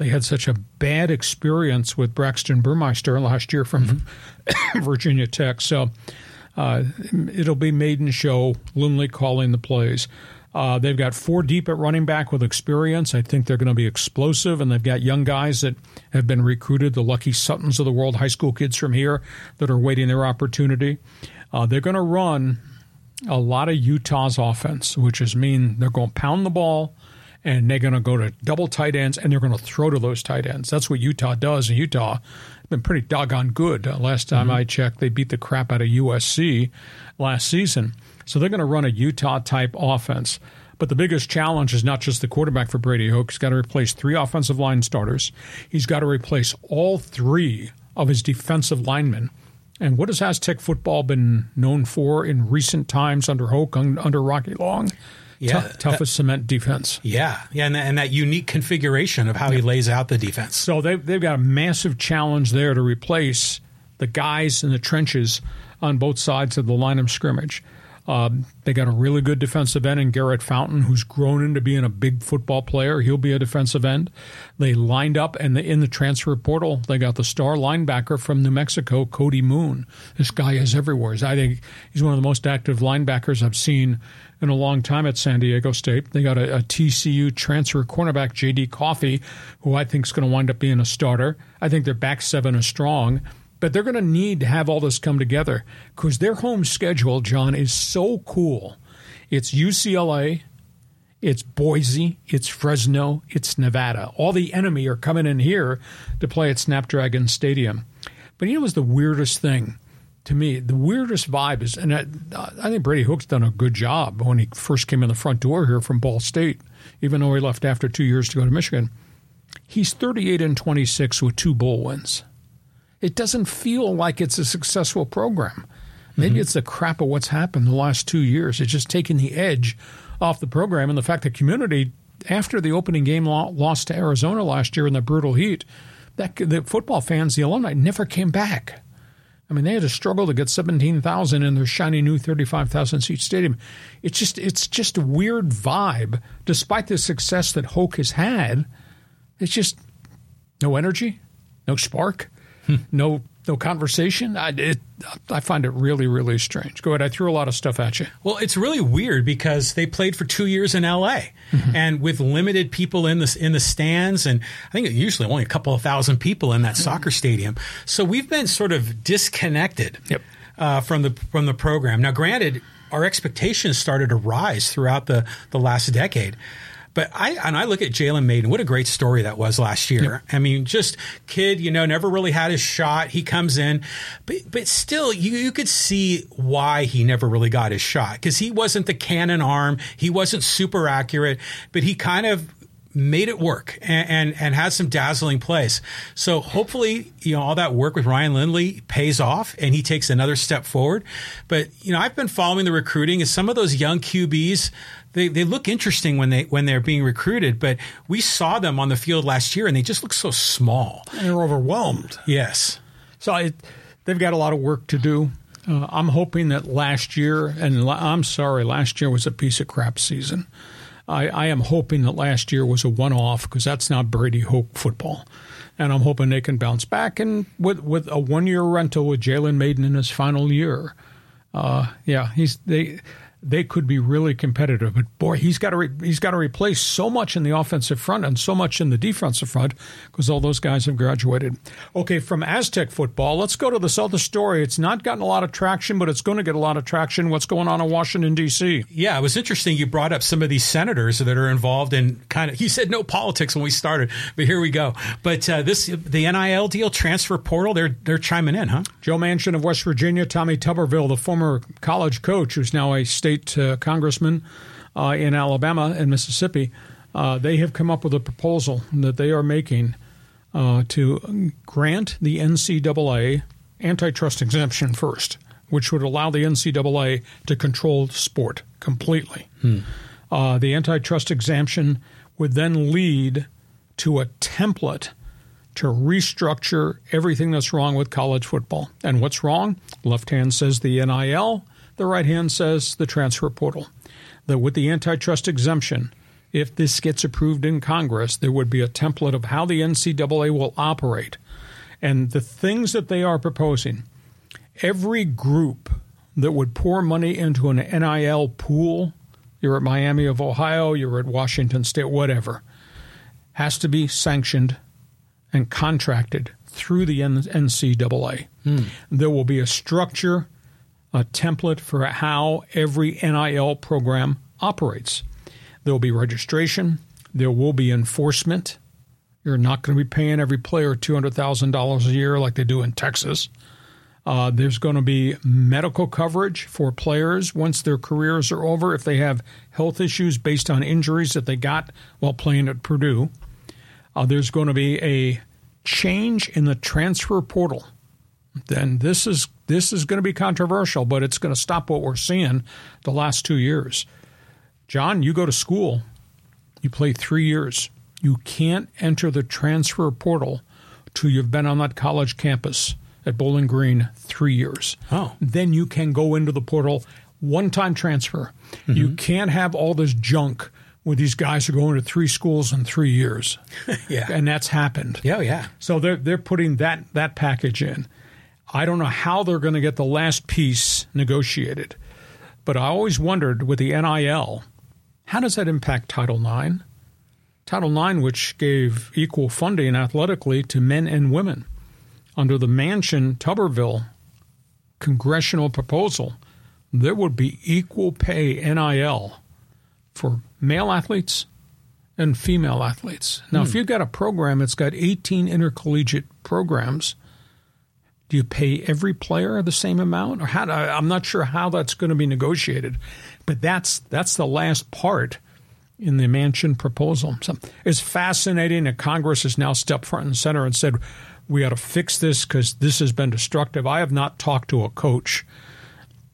They had such a bad experience with Braxton Burmeister last year from Virginia Tech. So uh, it'll be Mayden show, Lindley calling the plays. Uh, they've got four deep at running back with experience. I think they're going to be explosive, and they've got young guys that have been recruited, the Lucky Suttons of the world, high school kids from here that are waiting their opportunity. Uh, they're going to run a lot of Utah's offense, which is mean they're going to pound the ball and they're going to go to double tight ends and they're going to throw to those tight ends. That's what Utah does. And Utah has been pretty doggone good. Uh, last time mm-hmm. I checked, they beat the crap out of USC last season. So they're going to run a Utah type offense. But the biggest challenge is not just the quarterback for Brady Hoke. He's got to replace three offensive line starters. He's got to replace all three of his defensive linemen. And what has Aztec football been known for in recent times under Hoke, under Rocky Long? Yeah, Tough, toughest cement defense. Yeah, yeah, and, and that unique configuration of how he lays out the defense. So they've, they've got a massive challenge there to replace the guys in the trenches on both sides of the line of scrimmage. Um, they got a really good defensive end in Garrett Fountain, who's grown into being a big football player. He'll be a defensive end. They lined up, and the, in the transfer portal, they got the star linebacker from New Mexico, Cody Moon. This guy is everywhere. I think he's one of the most active linebackers I've seen in a long time at San Diego State. They got a, a TCU transfer cornerback, J.D. Coffey, who I think is going to wind up being a starter. I think their back seven is strong. But they're going to need to have all this come together because their home schedule, John, is so cool. It's UCLA, it's Boise, it's Fresno, it's Nevada. All the enemy are coming in here to play at Snapdragon Stadium. But you know what's the weirdest thing to me? The weirdest vibe is, and I, I think Brady Hoke's done a good job when he first came in the front door here from Ball State, even though he left after two years to go to Michigan. He's 38 and 26 with two bowl wins it doesn't feel like it's a successful program. Maybe mm-hmm. it's the crap of what's happened the last two years. It's just taken the edge off the program, and the fact that community, after the opening game lost to Arizona last year in the brutal heat, that the football fans, the alumni, never came back. I mean, they had to struggle to get seventeen thousand in their shiny new thirty-five thousand seat stadium. It's just it's just a weird vibe, despite the success that Hoke has had. It's just no energy, no spark no no conversation. I, it, I find it really, really strange. Go ahead. I threw a lot of stuff at you. Well, it's really weird because they played for two years in L.A. Mm-hmm. and with limited people in the in the stands, and I think usually only a couple of thousand people in that mm-hmm. soccer stadium. So we've been sort of disconnected yep. uh, from the from the program. Now, granted, our expectations started to rise throughout the the last decade. But I and I look at Jalen Mayden. What a great story that was last year. Yep. I mean, just kid, you know, never really had his shot. He comes in, but but still, you you could see why he never really got his shot because he wasn't the cannon arm. He wasn't super accurate, but he kind of made it work and, and, and had some dazzling plays. So hopefully, you know, all that work with Ryan Lindley pays off and he takes another step forward. But, you know, I've been following the recruiting and some of those young QBs, they, they look interesting when they when they're being recruited, but we saw them on the field last year and they just look so small. And they're overwhelmed. Yes. So I, they've got a lot of work to do. Uh, I'm hoping that last year, and I'm sorry, last year was a piece of crap season. I, I am hoping that last year was a one off because that's not Brady Hoke football. And I'm hoping they can bounce back and with with a one year rental with Jalen Mayden in his final year. Uh, yeah, he's they they could be really competitive. But boy, he's got to re- he's got to replace so much in the offensive front and so much in the defensive front because all those guys have graduated. Okay, from Aztec football, let's go to this other story. It's not gotten a lot of traction, but it's going to get a lot of traction. What's going on in Washington D.C.? Yeah, it was interesting. You brought up some of these senators that are involved in kind of. He said no politics when we started, but here we go. But uh, this the NIL deal, transfer portal, they're they're chiming in, huh? Joe Manchin of West Virginia, Tommy Tuberville, the former college coach, who's now a state state uh, congressmen uh, in Alabama and Mississippi, uh, they have come up with a proposal that they are making uh, to grant the NCAA antitrust exemption first, which would allow the NCAA to control sport completely. Hmm. Uh, the antitrust exemption would then lead to a template to restructure everything that's wrong with college football. And what's wrong? Left hand says the NIL, the right hand says the transfer portal. That with the antitrust exemption, if this gets approved in Congress, there would be a template of how the NCAA will operate. And the things that they are proposing, every group that would pour money into an NIL pool, you're at Miami of Ohio, you're at Washington State, whatever, has to be sanctioned and contracted through the NCAA. Hmm. There will be a structure, a template for how every NIL program operates. There will be registration, there will be enforcement. You're not going to be paying every player $200,000 a year like they do in Texas. Uh, there's going to be medical coverage for players once their careers are over if they have health issues based on injuries that they got while playing at Purdue. Uh, there's going to be a change in the transfer portal, then this is this is going to be controversial, but it's going to stop what we're seeing the last two years. John, you go to school, you play three years. You can't enter the transfer portal till you've been on that college campus at Bowling Green three years. Oh. Then you can go into the portal, one time transfer. Mm-hmm. You can't have all this junk where these guys are going to three schools in three years. yeah. And that's happened. Yeah, yeah. So they're they're putting that that package in. I don't know how they're going to get the last piece negotiated. But I always wondered with the NIL, how does that impact Title IX? Title IX, which gave equal funding athletically to men and women. Under the Manchin Tuberville congressional proposal, there would be equal pay NIL for male athletes and female athletes. Now, hmm. if you've got a program that's got 18 intercollegiate programs, do you pay every player the same amount, or how? I'm not sure how that's going to be negotiated, but that's that's the last part in the Manchin proposal. So it's fascinating that Congress has now stepped front and center and said we ought to fix this because this has been destructive. I have not talked to a coach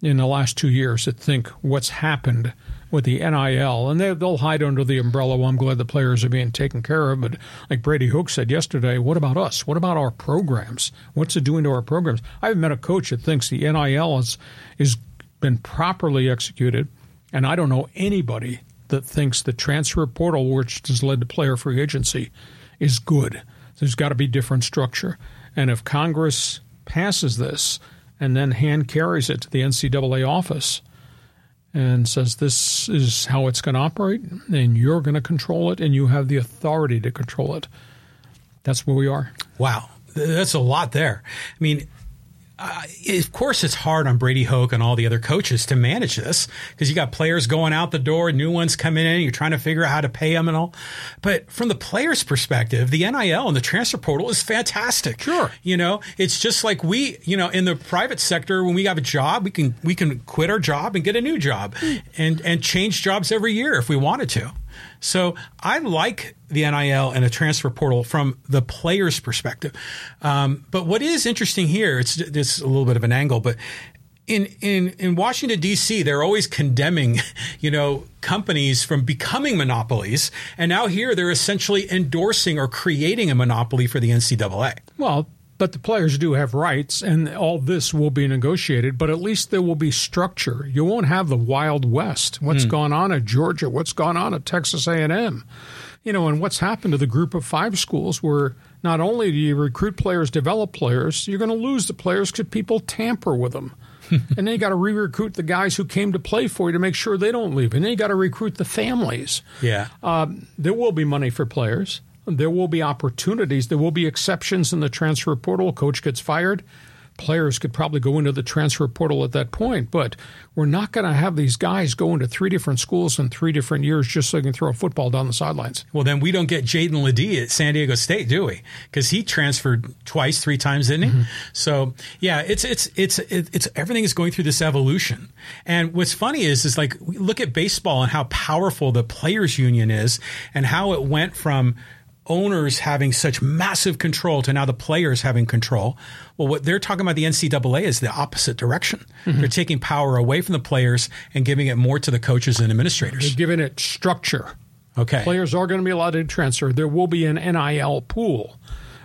in the last two years that think what's happened with the NIL, and they, will hide under the umbrella. Well, I'm glad the players are being taken care of. But like Brady Hoke said yesterday, what about us? What about our programs? What's it doing to our programs? I haven't met a coach that thinks the NIL has is been properly executed, and I don't know anybody that thinks the transfer portal, which has led to player free agency, is good. There's got to be different structure, and if Congress passes this and then hand carries it to the NCAA office and says this is how it's going to operate, and you're going to control it, and you have the authority to control it. That's where we are. Wow, that's a lot there. I mean, uh, of course, it's hard on Brady Hoke and all the other coaches to manage this because you got players going out the door, new ones coming in, you're trying to figure out how to pay them and all. But from the player's perspective, the NIL and the transfer portal is fantastic. Sure, you know, it's just like we, you know, in the private sector, when we have a job, we can we can quit our job and get a new job, and and change jobs every year if we wanted to. So I like the NIL and a transfer portal from the player's perspective. Um, but what is interesting here, it's, it's a little bit of an angle, but in, in, in Washington D.C., they're always condemning, you know, companies from becoming monopolies, and now here they're essentially endorsing or creating a monopoly for the NCAA. Well, but the players do have rights, and all this will be negotiated. But at least there will be structure. You won't have the Wild West. What's mm. gone on at Georgia? What's gone on at Texas A&M? You know, and what's happened to the group of five schools where not only do you recruit players, develop players, you're going to lose the players because people tamper with them. and then you got to re-recruit the guys who came to play for you to make sure they don't leave. And then you got to recruit the families. Yeah, um, there will be money for players. There will be opportunities. There will be exceptions in the transfer portal. Coach gets fired. Players could probably go into the transfer portal at that point, but we're not going to have these guys go into three different schools in three different years just so they can throw a football down the sidelines. Well, then we don't get Jaedon LeDee at San Diego State, do we? Because he transferred twice, three times, didn't he? Mm-hmm. So yeah, it's it's it's it's everything is going through this evolution. And what's funny is is like look at baseball and how powerful the players union is, and how it went from owners having such massive control to now the players having control. Well, what they're talking about the NCAA is the opposite direction. Mm-hmm. They're taking power away from the players and giving it more to the coaches and administrators. They're giving it structure. Okay. Players are going to be allowed to transfer. There will be an NIL pool,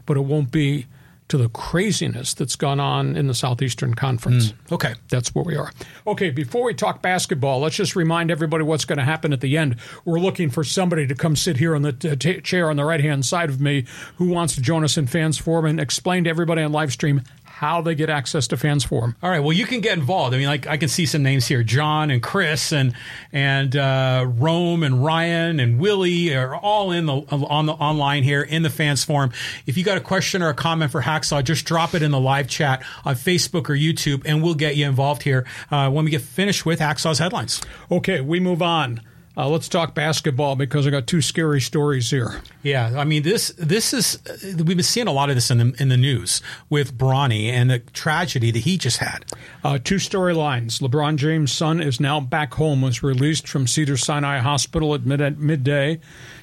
but it won't be to the craziness that's gone on in the Southeastern Conference. Mm, okay. That's where we are. Okay, before we talk basketball, let's just remind everybody what's going to happen at the end. We're looking for somebody to come sit here on the t- t- chair on the right hand side of me who wants to join us in Fans Forum and explain to everybody on live stream how they get access to Fans Forum. All right. Well, you can get involved. I mean, like I can see some names here: John and Chris and and uh, Rome and Ryan and Willie are all in the on the online here in the Fans Forum. If you got a question or a comment for Hacksaw, just drop it in the live chat on Facebook or YouTube, and we'll get you involved here uh, when we get finished with Hacksaw's headlines. Okay, we move on. Uh, let's talk basketball because I got two scary stories here. Yeah, I mean this this is we've been seeing a lot of this in the in the news with Bronny and the tragedy that he just had. Uh, two storylines: LeBron James' son is now back home. Was released from Cedars-Sinai Hospital at, mid- at midday.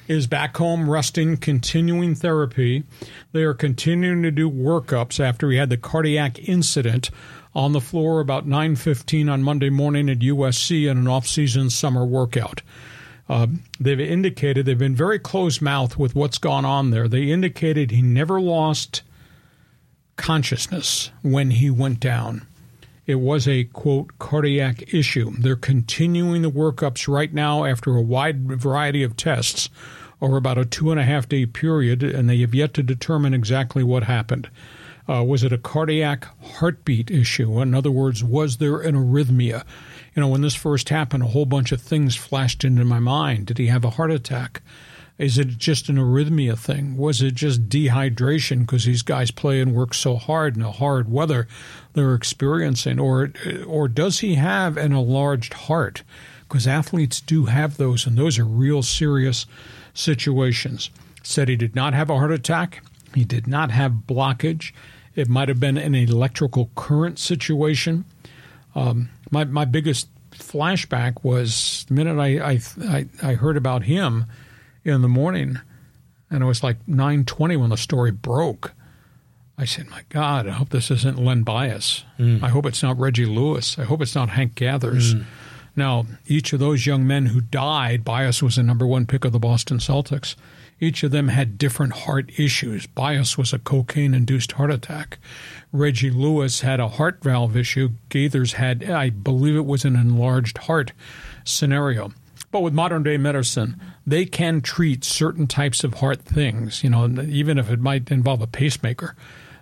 Is back home resting, continuing therapy. They are continuing to do workups after he had the cardiac incident on the floor about 9:15 on Monday morning at USC in an off-season summer workout. Uh, they've indicated they've been very close mouthed with what's gone on there. They indicated he never lost consciousness when he went down. It was a quote cardiac issue. They're continuing the workups right now after a wide variety of tests over about a two and a half day period, and they have yet to determine exactly what happened. Uh, was it a cardiac heartbeat issue? In other words, was there an arrhythmia? You know, when this first happened, a whole bunch of things flashed into my mind. Did he have a heart attack? Is it just an arrhythmia thing? Was it just dehydration because these guys play and work so hard in the hard weather they're experiencing? Or, or does he have an enlarged heart? Because athletes do have those, and those are real serious situations. Said he did not have a heart attack. He did not have blockage. It might have been an electrical current situation. Um, my my biggest flashback was the minute I, I I, I heard about him in the morning, and it was like nine twenty when the story broke. I said, "My God, I hope this isn't Len Bias. Mm. I hope it's not Reggie Lewis. I hope it's not Hank Gathers." Mm. Now, each of those young men who died, Bias was the number one pick of the Boston Celtics. Each of them had different heart issues. Bias was a cocaine induced heart attack. Reggie Lewis had a heart valve issue. Gathers had, I believe it was an enlarged heart scenario. But with modern day medicine, they can treat certain types of heart things, you know, even if it might involve a pacemaker.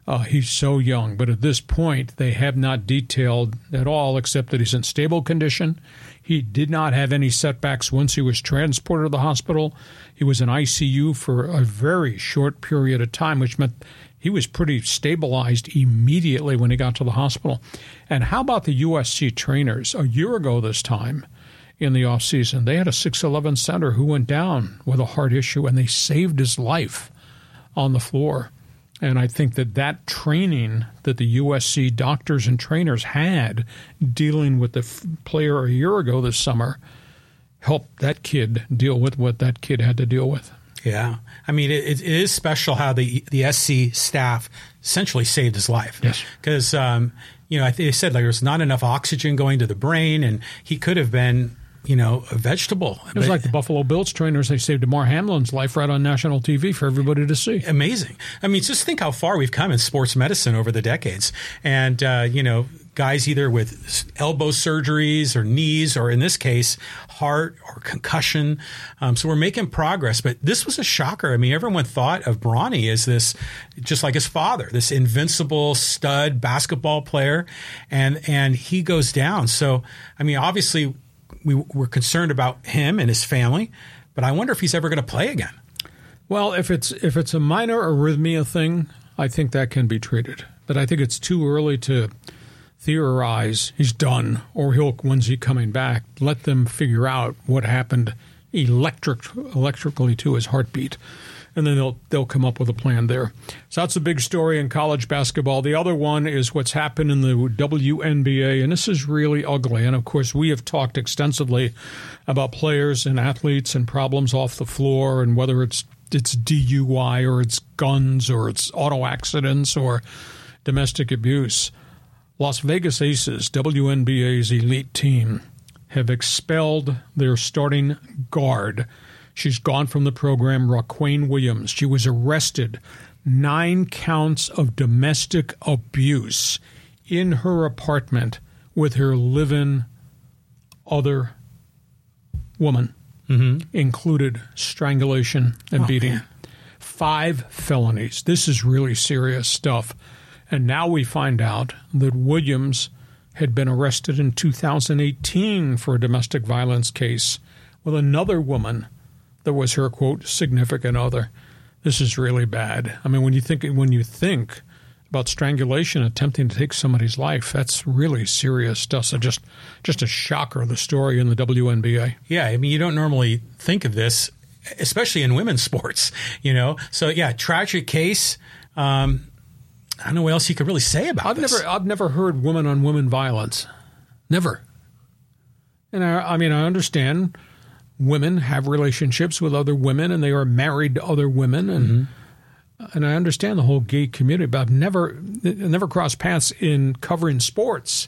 Uh, he's so young, but at this point, they have not detailed at all, except that he's in stable condition. He did not have any setbacks once he was transported to the hospital. He was in ICU for a very short period of time, which meant he was pretty stabilized immediately when he got to the hospital. And how about the USC trainers? A year ago this time in the off season, they had a 6'11 center who went down with a heart issue and they saved his life on the floor. And I think that that training that the USC doctors and trainers had dealing with the f- player a year ago this summer helped that kid deal with what that kid had to deal with. Yeah, I mean, it, it is special how the the SC staff essentially saved his life. Yes, because um, you know they said like there was not enough oxygen going to the brain, and he could have been you know, a vegetable. It was but, like the Buffalo Bills trainers. They saved Damar Hamlin's life right on national TV for everybody to see. Amazing. I mean, just think how far we've come in sports medicine over the decades. And, uh, you know, guys either with elbow surgeries or knees, or in this case, heart or concussion. Um, so we're making progress. But this was a shocker. I mean, everyone thought of Bronny as this, just like his father, this invincible stud basketball player, and and he goes down. So I mean, obviously we were concerned about him and his family, but I wonder if he's ever going to play again. Well, if it's if it's a minor arrhythmia thing, I think that can be treated. But I think it's too early to theorize he's done or he'll when's he coming back. Let them figure out what happened electric electrically to his heartbeat and then they'll they'll come up with a plan there. So that's a big story in college basketball. The other one is what's happened in the WNBA, and this is really ugly. And of course, we have talked extensively about players and athletes and problems off the floor, and whether it's it's DUI or it's guns or it's auto accidents or domestic abuse. Las Vegas Aces, WNBA's elite team, have expelled their starting guard She's gone from the program, Raquel Williams. She was arrested nine counts of domestic abuse in her apartment with her live-in other woman, mm-hmm. included strangulation and oh, beating. man. Five felonies. This is really serious stuff. And now we find out that Williams had been arrested in 2018 for a domestic violence case with another woman that was her quote significant other. This is really bad. I mean, when you think when you think about strangulation, attempting to take somebody's life, that's really serious stuff. So just just a shocker. The story in the WNBA. Yeah, I mean, you don't normally think of this, especially in women's sports, you know? So, yeah, tragic case. Um, I don't know what else you could really say about I've this. never I've never heard woman on woman violence. Never. And I, I mean I understand women have relationships with other women and they are married to other women and and I understand the whole gay community, but I've never never crossed paths in covering sports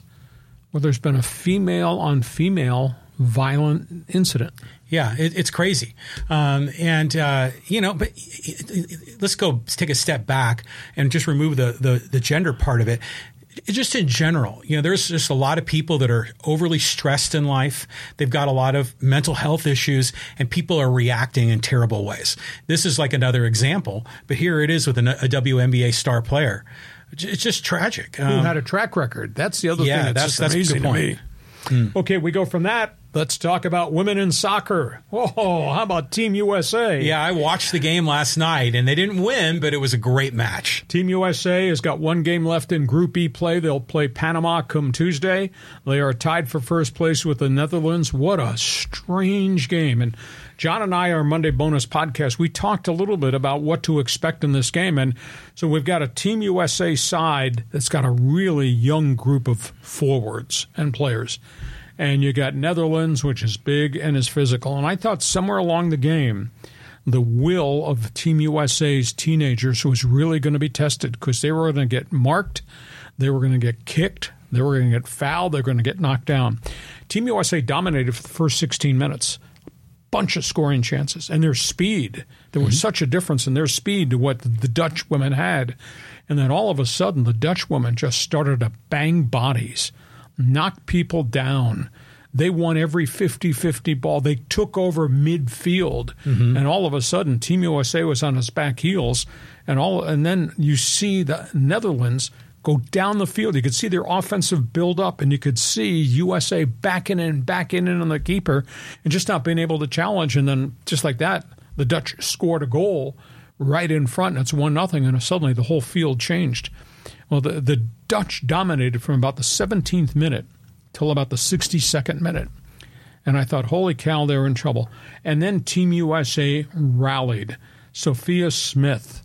where there's been a female on female violent incident. Yeah, it, it's crazy. Um, and, uh, you know, but let's go take a step back and just remove the, the, the gender part of it. Just in general, you know, there's just a lot of people that are overly stressed in life. They've got a lot of mental health issues, and people are reacting in terrible ways. This is like another example, but here it is with a, a WNBA star player. It's just tragic. Who Um, had a track record? That's the other yeah, thing that's, that's- that's the to me. Okay, we go from that. Let's talk about women in soccer. Oh, how about Team USA? yeah, I watched the game last night, and they didn't win, but it was a great match. Team USA has got one game left in Group E play. They'll play Panama come Tuesday. They are tied for first place with the Netherlands. What a strange game. And John and I, our Monday bonus podcast, we talked a little bit about what to expect in this game. And so we've got a Team USA side that's got a really young group of forwards and players. And you got Netherlands, which is big and is physical. And I thought somewhere along the game, the will of Team USA's teenagers was really going to be tested because they were going to get marked, they were going to get kicked, they were going to get fouled, they're going to get knocked down. Team USA dominated for the first 16 minutes. Bunch of scoring chances and their speed. There was mm-hmm. such a difference in their speed to what the Dutch women had. And then all of a sudden, the Dutch women just started to bang bodies, knock people down. They won every 50 50 ball. They took over midfield. Mm-hmm. And all of a sudden, Team USA was on its back heels. And, all, and then you see the Netherlands go down the field. You could see their offensive build up, and you could see USA backing in, backing in on the keeper, and just not being able to challenge. And then, just like that, the Dutch scored a goal right in front, and it's one nothing. And suddenly, the whole field changed. Well, the, the Dutch dominated from about the 17th minute till about the 62nd minute. And I thought, holy cow, they're in trouble. And then Team USA rallied. Sophia Smith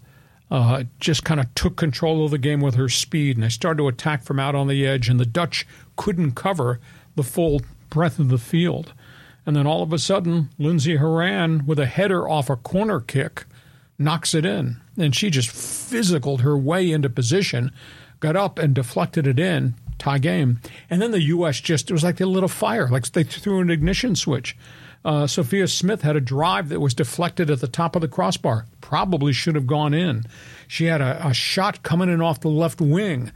uh, just kind of took control of the game with her speed, and they started to attack from out on the edge, and the Dutch couldn't cover the full breadth of the field. And then all of a sudden, Lindsey Horan, with a header off a corner kick, knocks it in. And she just physicaled her way into position, got up and deflected it in, tie game. And then the U.S. just, it was like they lit a fire, like they threw an ignition switch. Uh, Sophia Smith had a drive that was deflected at the top of the crossbar, probably should have gone in. She had a, a shot coming in off the left wing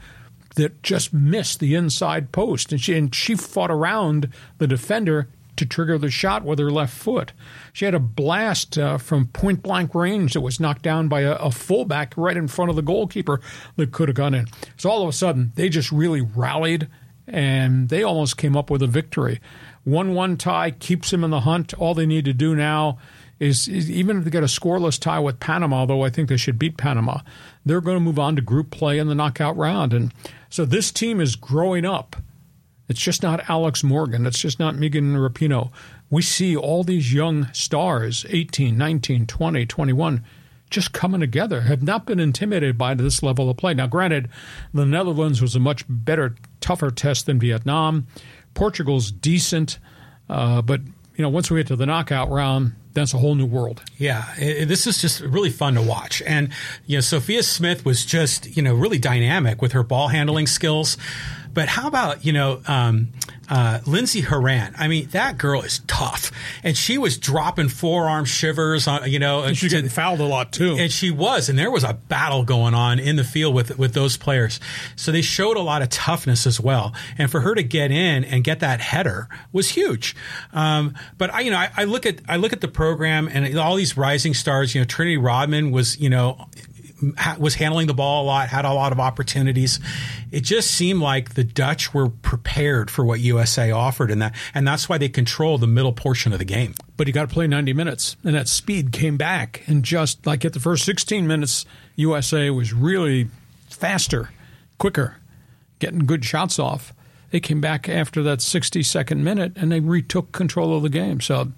that just missed the inside post, and she and she fought around the defender to trigger the shot with her left foot. She had a blast uh, from point blank range that was knocked down by a, a fullback right in front of the goalkeeper that could have gone in. So all of a sudden, they just really rallied and they almost came up with a victory. 1 1 tie keeps them in the hunt. All they need to do now is, is even if they get a scoreless tie with Panama, though I think they should beat Panama, they're going to move on to group play in the knockout round. And so this team is growing up. It's just not Alex Morgan. It's just not Megan Rapinoe. We see all these young stars, 18, 19, 20, 21, just coming together, have not been intimidated by this level of play. Now, granted, the Netherlands was a much better, tougher test than Vietnam. Portugal's decent, uh, but you know, once we get to the knockout round, that's a whole new world. Yeah, it, this is just really fun to watch. And, you know, Sophia Smith was just, you know, really dynamic with her ball handling skills. But how about you know um, uh, Lindsey Horan? I mean, that girl is tough, and she was dropping forearm shivers on you know. and She's getting fouled a lot too, and she was, and there was a battle going on in the field with with those players. So they showed a lot of toughness as well, and for her to get in and get that header was huge. Um, but I, you know, I, I look at I look at the program and all these rising stars. You know, Trinity Rodman was you know was handling the ball a lot, had a lot of opportunities. It just seemed like the Dutch were prepared for what USA offered, and that and that's why they control the middle portion of the game. But you got to play 90 minutes, and that speed came back, and just like at the first 16 minutes, USA was really faster, quicker, getting good shots off. They came back after that 60 second minute, and they retook control of the game. So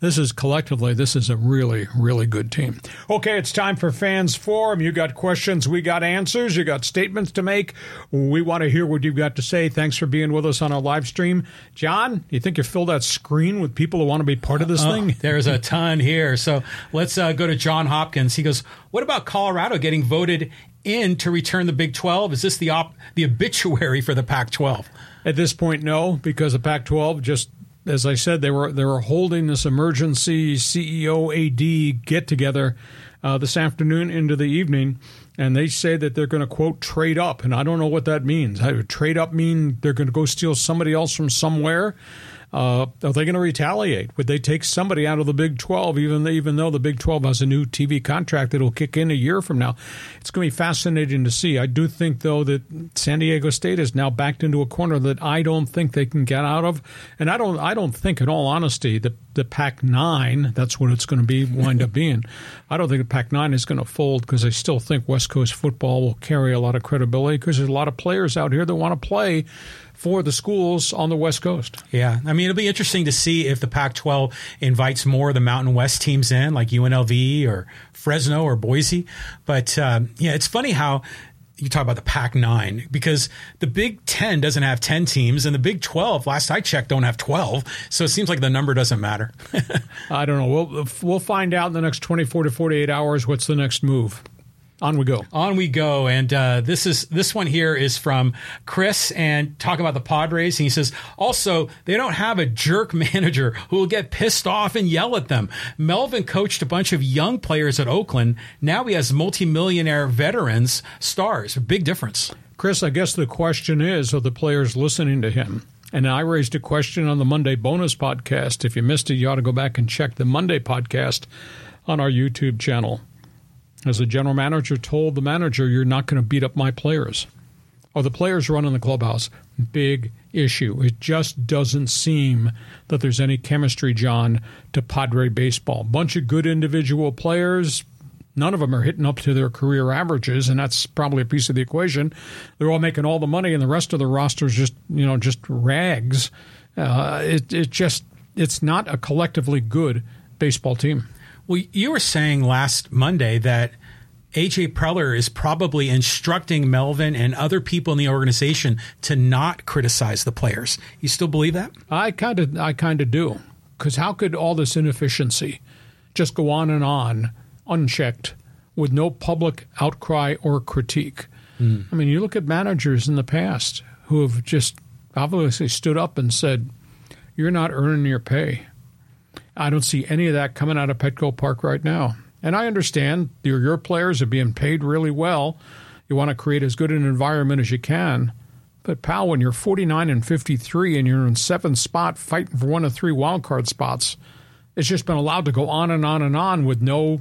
this is collectively, this is a really, really good team. Okay, it's time for Fans Forum. You got questions, we got answers, you got statements to make. We want to hear what you've got to say. Thanks for being with us on our live stream. John, you think you fill that screen with people who want to be part of this uh, thing? There's a ton here. So let's uh, go to John Hopkins. He goes, What about Colorado getting voted in to return the Big 12? Is this the, op- the obituary for the Pac 12? At this point, no, because the Pac 12 just as I said, they were they were holding this emergency CEO AD get together uh, this afternoon into the evening, and they say that they're going to quote trade up, and I don't know what that means. Trade up mean they're going to go steal somebody else from somewhere? Uh, are they going to retaliate? Would they take somebody out of the Big 12, even, even though the Big 12 has a new TV contract that will kick in a year from now? It's going to be fascinating to see. I do think, though, that San Diego State is now backed into a corner that I don't think they can get out of. And I don't, I don't think, in all honesty, that the Pac 9, that's what it's going to be, wind up being. I don't think the Pac 9 is going to fold because I still think West Coast football will carry a lot of credibility because there's a lot of players out here that want to play for the schools on the West Coast. Yeah. I mean, it'll be interesting to see if the Pac 12 invites more of the Mountain West teams in, like UNLV or Fresno or Boise. But um, yeah, it's funny how you talk about the Pac 9 because the Big 10 doesn't have 10 teams and the Big 12, last I checked, don't have 12. So it seems like the number doesn't matter. I don't know. We'll, we'll find out in the next 24 to 48 hours what's the next move. On we go. On we go. And uh, this is this one here is from Chris and talk about the Padres. And he says also they don't have a jerk manager who will get pissed off and yell at them. Melvin coached a bunch of young players at Oakland. Now he has multimillionaire veterans stars. Big difference. Chris, I guess the question is are the players listening to him? And I raised a question on the Monday bonus podcast. If you missed it, you ought to go back and check the Monday podcast on our YouTube channel as the general manager told the manager, You're not going to beat up my players. Or the players running the clubhouse. Big issue. It just doesn't seem that there's any chemistry, John, to Padre baseball. Bunch of good individual players. None of them are hitting up to their career averages, and that's probably a piece of the equation. They're all making all the money, and the rest of the roster's just you know just rags. Uh, it it just it's not a collectively good baseball team. Well, you were saying last Monday that AJ Preller is probably instructing Melvin and other people in the organization to not criticize the players. You still believe that? I kind of, I kind of do. Because how could all this inefficiency just go on and on unchecked with no public outcry or critique? Mm. I mean, you look at managers in the past who have just obviously stood up and said, "You're not earning your pay." I don't see any of that coming out of Petco Park right now. And I understand your, your players are being paid really well. You want to create as good an environment as you can. But pal, when you're 49 and 53 and you're in seventh spot fighting for one of three wild card spots, it's just been allowed to go on and on and on with no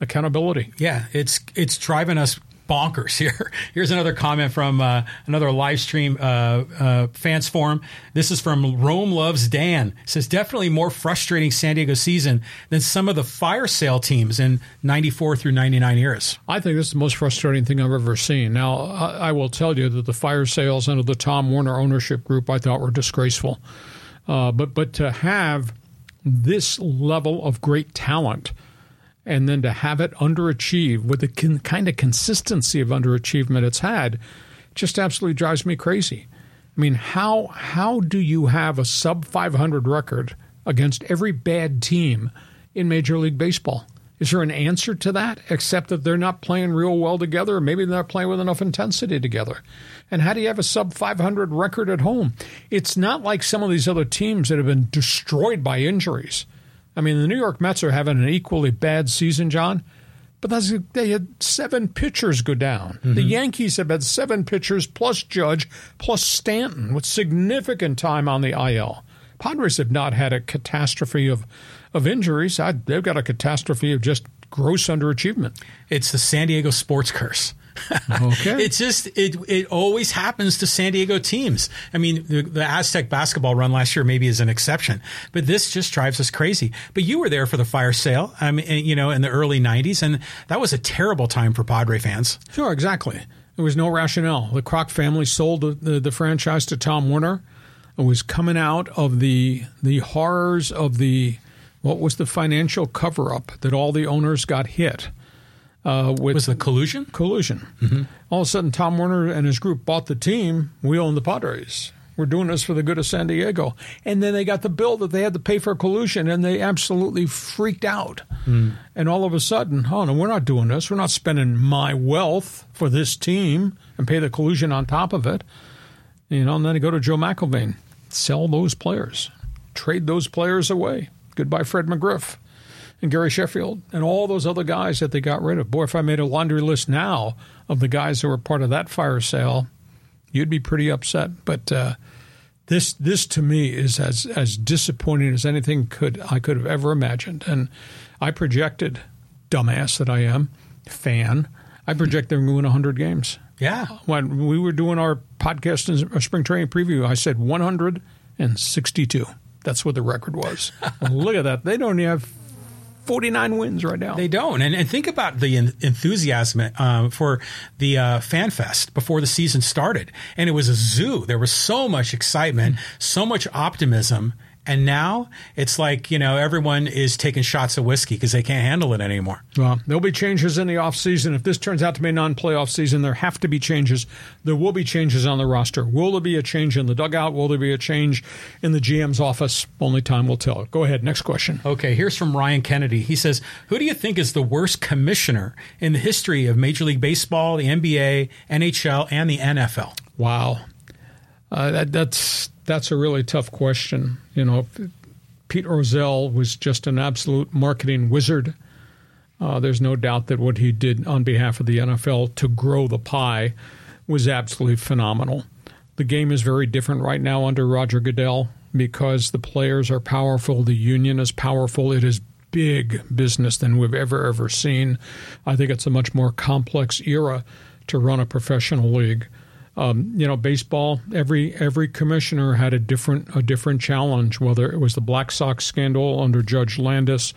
accountability. Yeah, it's it's driving us bonkers here. Here's another comment from uh, another live stream uh, uh, fans forum. This is from Rome Loves Dan. Says definitely more frustrating San Diego season than some of the fire sale teams in 94 through 99 years. I think this is the most frustrating thing I've ever seen. Now, I, I will tell you that the fire sales under the Tom Werner ownership group I thought were disgraceful. Uh, but but to have this level of great talent – and then to have it underachieve with the con- kind of consistency of underachievement it's had just absolutely drives me crazy. I mean, how how do you have a sub 500 record against every bad team in Major League Baseball? Is there an answer to that, except that they're not playing real well together? or Maybe they're not playing with enough intensity together. And how do you have a sub 500 record at home? It's not like some of these other teams that have been destroyed by injuries. I mean, the New York Mets are having an equally bad season, John, but that's, they had seven pitchers go down. Mm-hmm. The Yankees have had seven pitchers plus Judge plus Stanton with significant time on the IL. Padres have not had a catastrophe of of injuries. I, they've got a catastrophe of just gross underachievement. It's the San Diego sports curse. okay. It's just it it always happens to San Diego teams. I mean, the, the, Aztec basketball run last year maybe is an exception, but this just drives us crazy. But you were there for the fire sale, I mean, eh, you know, in the early '90s, and that was a terrible time for Padre fans. Sure, exactly. There was no rationale. The Kroc family sold the, the, the franchise to Tom Werner. It was coming out of the the horrors of the what was the financial cover up that all the owners got hit? Uh, with was the collusion? Collusion. Mm-hmm. All of a sudden, Tom Werner and his group bought the team. We own the Padres. We're doing this for the good of San Diego. And then they got the bill that they had to pay for collusion, and they absolutely freaked out. Mm. And all of a sudden, oh no, we're not doing this. We're not spending my wealth for this team and pay the collusion on top of it. You know, and then they go to Joe McIlvaine, sell those players, trade those players away. Goodbye, Fred McGriff and Gary Sheffield and all those other guys that they got rid of. Boy, if I made a laundry list now of the guys who were part of that fire sale, you'd be pretty upset. But uh, this this to me is as as disappointing as anything could I could have ever imagined. And I projected, dumbass that I am, fan, I project they're going to win 100 games. Yeah. When we were doing our podcast and spring training preview, I said 162. That's what the record was. look at that. They don't even have 49 wins right now. They don't. And, and think about the enthusiasm uh, for the uh, Fan Fest before the season started. And it was a zoo. There was so much excitement, so much optimism. And now it's like, you know, everyone is taking shots of whiskey because they can't handle it anymore. Well, there'll be changes in the offseason. If this turns out to be a non playoff season, there have to be changes. There will be changes on the roster. Will there be a change in the dugout? Will there be a change in the GM's office? Only time will tell. Go ahead. Next question. Okay. Here's from Ryan Kennedy. He says, Who do you think is the worst commissioner in the history of Major League Baseball, the NBA, NHL, and the NFL? Wow. Uh, that, that's that's a really tough question. You know, Pete Rozelle was just an absolute marketing wizard. Uh, there's no doubt that what he did on behalf of the NFL to grow the pie was absolutely phenomenal. The game is very different right now under Roger Goodell because the players are powerful, the union is powerful. It is big business than we've ever ever seen. I think it's a much more complex era to run a professional league. Um, you know, baseball. Every every commissioner had a different a different challenge. Whether it was the Black Sox scandal under Judge Landis,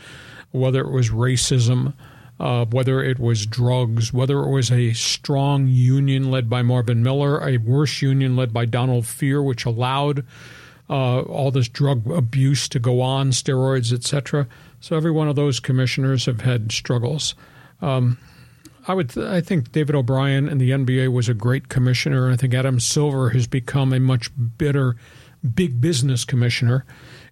whether it was racism, uh, whether it was drugs, whether it was a strong union led by Marvin Miller, a worse union led by Donald Fehr, which allowed uh, all this drug abuse to go on, steroids, etc. So every one of those commissioners have had struggles. Um, I would. Th- I think David O'Brien in the NBA was a great commissioner. I think Adam Silver has become a much better big business commissioner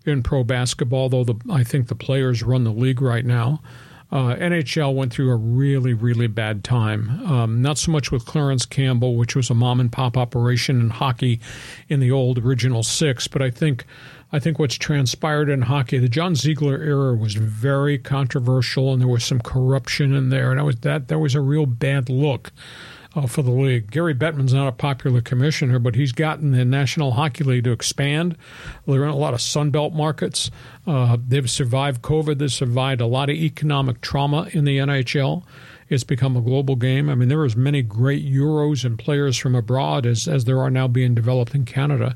in pro basketball. Though the, I think the players run the league right now. Uh, NHL went through a really, really bad time. Um, not so much with Clarence Campbell, which was a mom and pop operation in hockey in the old original six, but I think I think what's transpired in hockey, the John Ziegler era was very controversial, and there was some corruption in there, and that was that was a real bad look. Uh, for the league. Gary Bettman's not a popular commissioner, but he's gotten the National Hockey League to expand. They're in a lot of Sunbelt markets. Uh, they've survived COVID. They've survived a lot of economic trauma in the NHL. It's become a global game. I mean, there are as many great Euros and players from abroad as, as there are now being developed in Canada.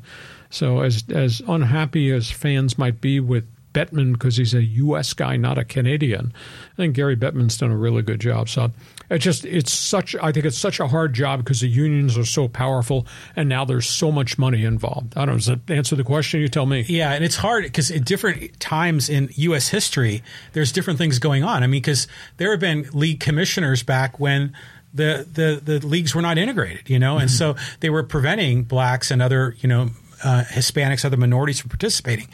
So as as unhappy as fans might be with Bettman because he's a U.S. guy, not a Canadian, I think Gary Bettman's done a really good job. So it's just it's such I think it's such a hard job because the unions are so powerful and now there's so much money involved. I don't know. Does that answer the question? You tell me. Yeah, and it's hard because at different times in U.S. history, there's different things going on. I mean, because there have been league commissioners back when the, the, the leagues were not integrated, you know, and mm-hmm. so they were preventing blacks and other, you know, uh, Hispanics, other minorities from participating.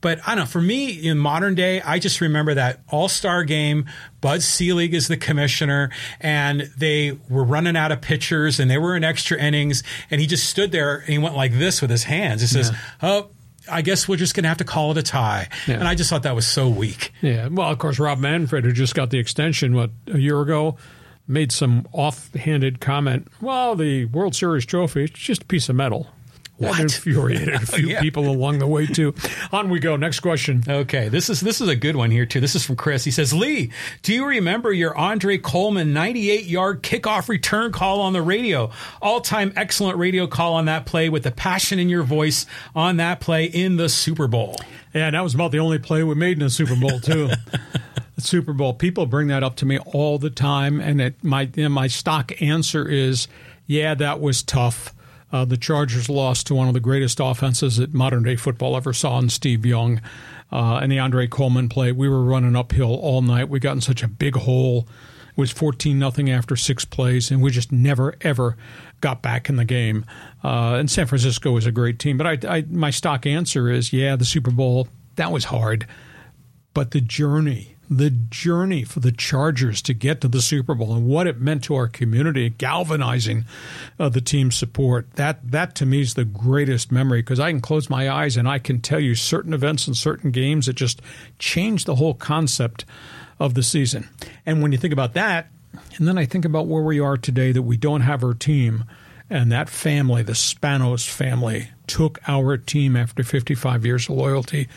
But I don't know. For me, in modern day, I just remember that All Star game. Bud Selig is the commissioner, and they were running out of pitchers, and they were in extra innings, and he just stood there and he went like this with his hands. He says, "Oh." I guess we're just going to have to call it a tie. Yeah. And I just thought that was so weak. Yeah. Well, of course, Rob Manfred, who just got the extension, what, a year ago, made some offhanded comment. Well, the World Series trophy, it's just a piece of metal. What? That infuriated a few Yeah. people along the way, too. On we go. Next question. Okay, this is this is a good one here too. This is from Chris. He says, "Lee, do you remember your Andre Coleman 98-yard kickoff return call on the radio? All-time excellent radio call on that play with the passion in your voice on that play in the Super Bowl." Yeah, that was about the only play we made in the Super Bowl too. Super Bowl. People bring that up to me all the time, and it, my and my stock answer is, yeah, that was tough. Uh, the Chargers lost to one of the greatest offenses that modern day football ever saw in Steve Young. Uh, and the Andre Coleman play, we were running uphill all night. We got in such a big hole. It was 14 nothing after six plays, and we just never, ever got back in the game. Uh, and San Francisco was a great team. But I, I, my stock answer is yeah, the Super Bowl, that was hard. But the journey, the journey for the Chargers to get to the Super Bowl and what it meant to our community, galvanizing uh, the team's support, that, that to me is the greatest memory because I can close my eyes and I can tell you certain events and certain games that just changed the whole concept of the season. And when you think about that, and then I think about where we are today that we don't have our team, and that family, the Spanos family, took our team after 55 years of loyalty.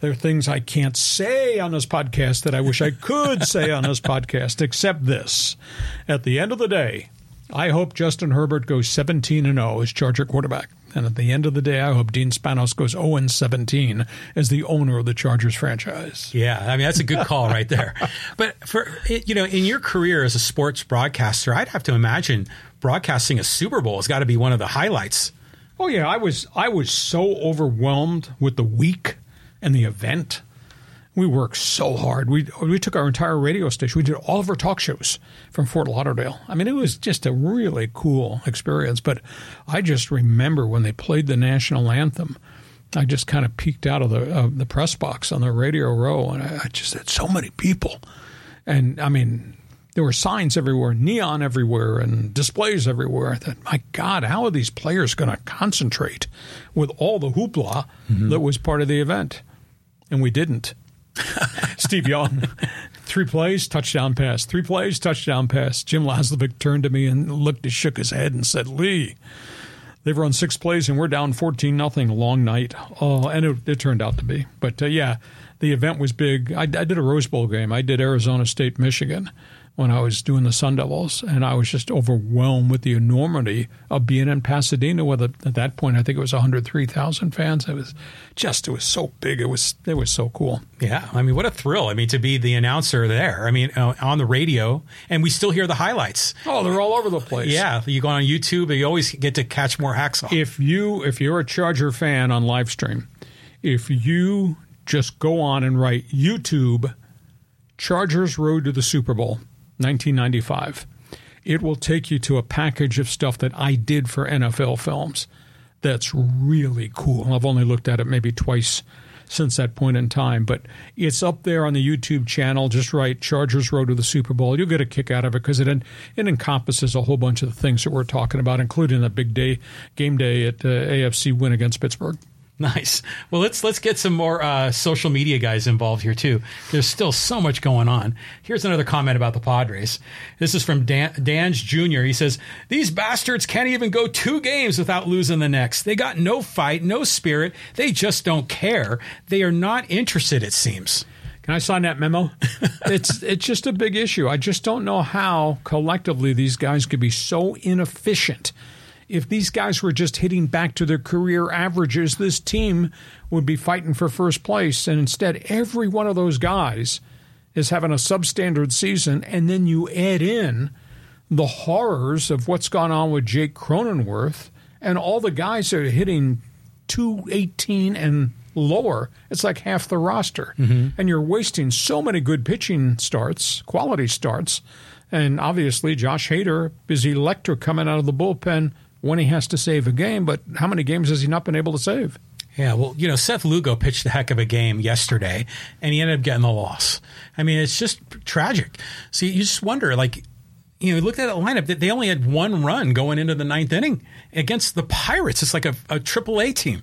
There are things I can't say on this podcast that I wish I could say on this podcast, except this. At the end of the day, I hope Justin Herbert goes 17 and 0 as Charger quarterback. And at the end of the day, I hope Dean Spanos goes 0 and 17 as the owner of the Chargers franchise. Yeah, I mean that's a good call right there. But for you know, in your career as a sports broadcaster, I'd have to imagine broadcasting a Super Bowl has got to be one of the highlights. Oh yeah, I was I was so overwhelmed with the week and the event. We worked so hard. We we took our entire radio station. We did all of our talk shows from Fort Lauderdale. I mean, it was just a really cool experience. But I just remember when they played the national anthem. I just kind of peeked out of the uh, the press box on the radio row, and I, I just had so many people. And I mean, there were signs everywhere, neon everywhere, and displays everywhere. I thought, my God, how are these players going to concentrate with all the hoopla that was part of the event? And we didn't. Steve Young, three plays, touchdown pass. Three plays, touchdown pass. Jim Laslavic turned to me and looked, shook his head, and said, "Lee, they've run six plays and we're down fourteen nothing. Long night." Oh, and it, it turned out to be. But uh, yeah, the event was big. I, I did a Rose Bowl game. I did Arizona State, Michigan when I was doing the Sun Devils, and I was just overwhelmed with the enormity of being in Pasadena. With a, at that point, I think it was 103,000 fans. It was just, it was so big. It was, it was so cool. Yeah, I mean, what a thrill! I mean, to be the announcer there. I mean, uh, on the radio, and we still hear the highlights. Oh, they're all over the place. Yeah, you go on YouTube, you always get to catch more hacksaw. If you, if you're a Charger fan on live stream, if you just go on and write YouTube, Chargers Road to the Super Bowl. 1995. It will take you to a package of stuff that I did for NFL films that's really cool. I've only looked at it maybe twice since that point in time, but it's up there on the YouTube channel. Just write Chargers Road to the Super Bowl. You'll get a kick out of it because it, it encompasses a whole bunch of the things that we're talking about, including the big day game day at uh, AFC win against Pittsburgh. Nice. Well, let's let's get some more uh, social media guys involved here too. There's still so much going on. Here's another comment about the Padres. This is from Dan, Dan's Jr. He says these bastards can't even go two games without losing the next. They got no fight, no spirit. They just don't care. They are not interested. It seems. Can I sign that memo? it's it's just a big issue. I just don't know how collectively these guys could be so inefficient. If these guys were just hitting back to their career averages, this team would be fighting for first place. And instead, every one of those guys is having a substandard season. And then you add in the horrors of what's gone on with Jake Cronenworth and all the guys that are hitting 218 and lower. It's like half the roster. Mm-hmm. And you're wasting so many good pitching starts, quality starts. And obviously, Josh Hader is electric coming out of the bullpen when he has to save a game, but how many games has he not been able to save? Yeah, well, you know, Seth Lugo pitched a heck of a game yesterday, and he ended up getting the loss. I mean, it's just tragic. So you just wonder, like, you know, look at that lineup. That they only had one run going into the ninth inning against the Pirates. It's like a, a triple A team.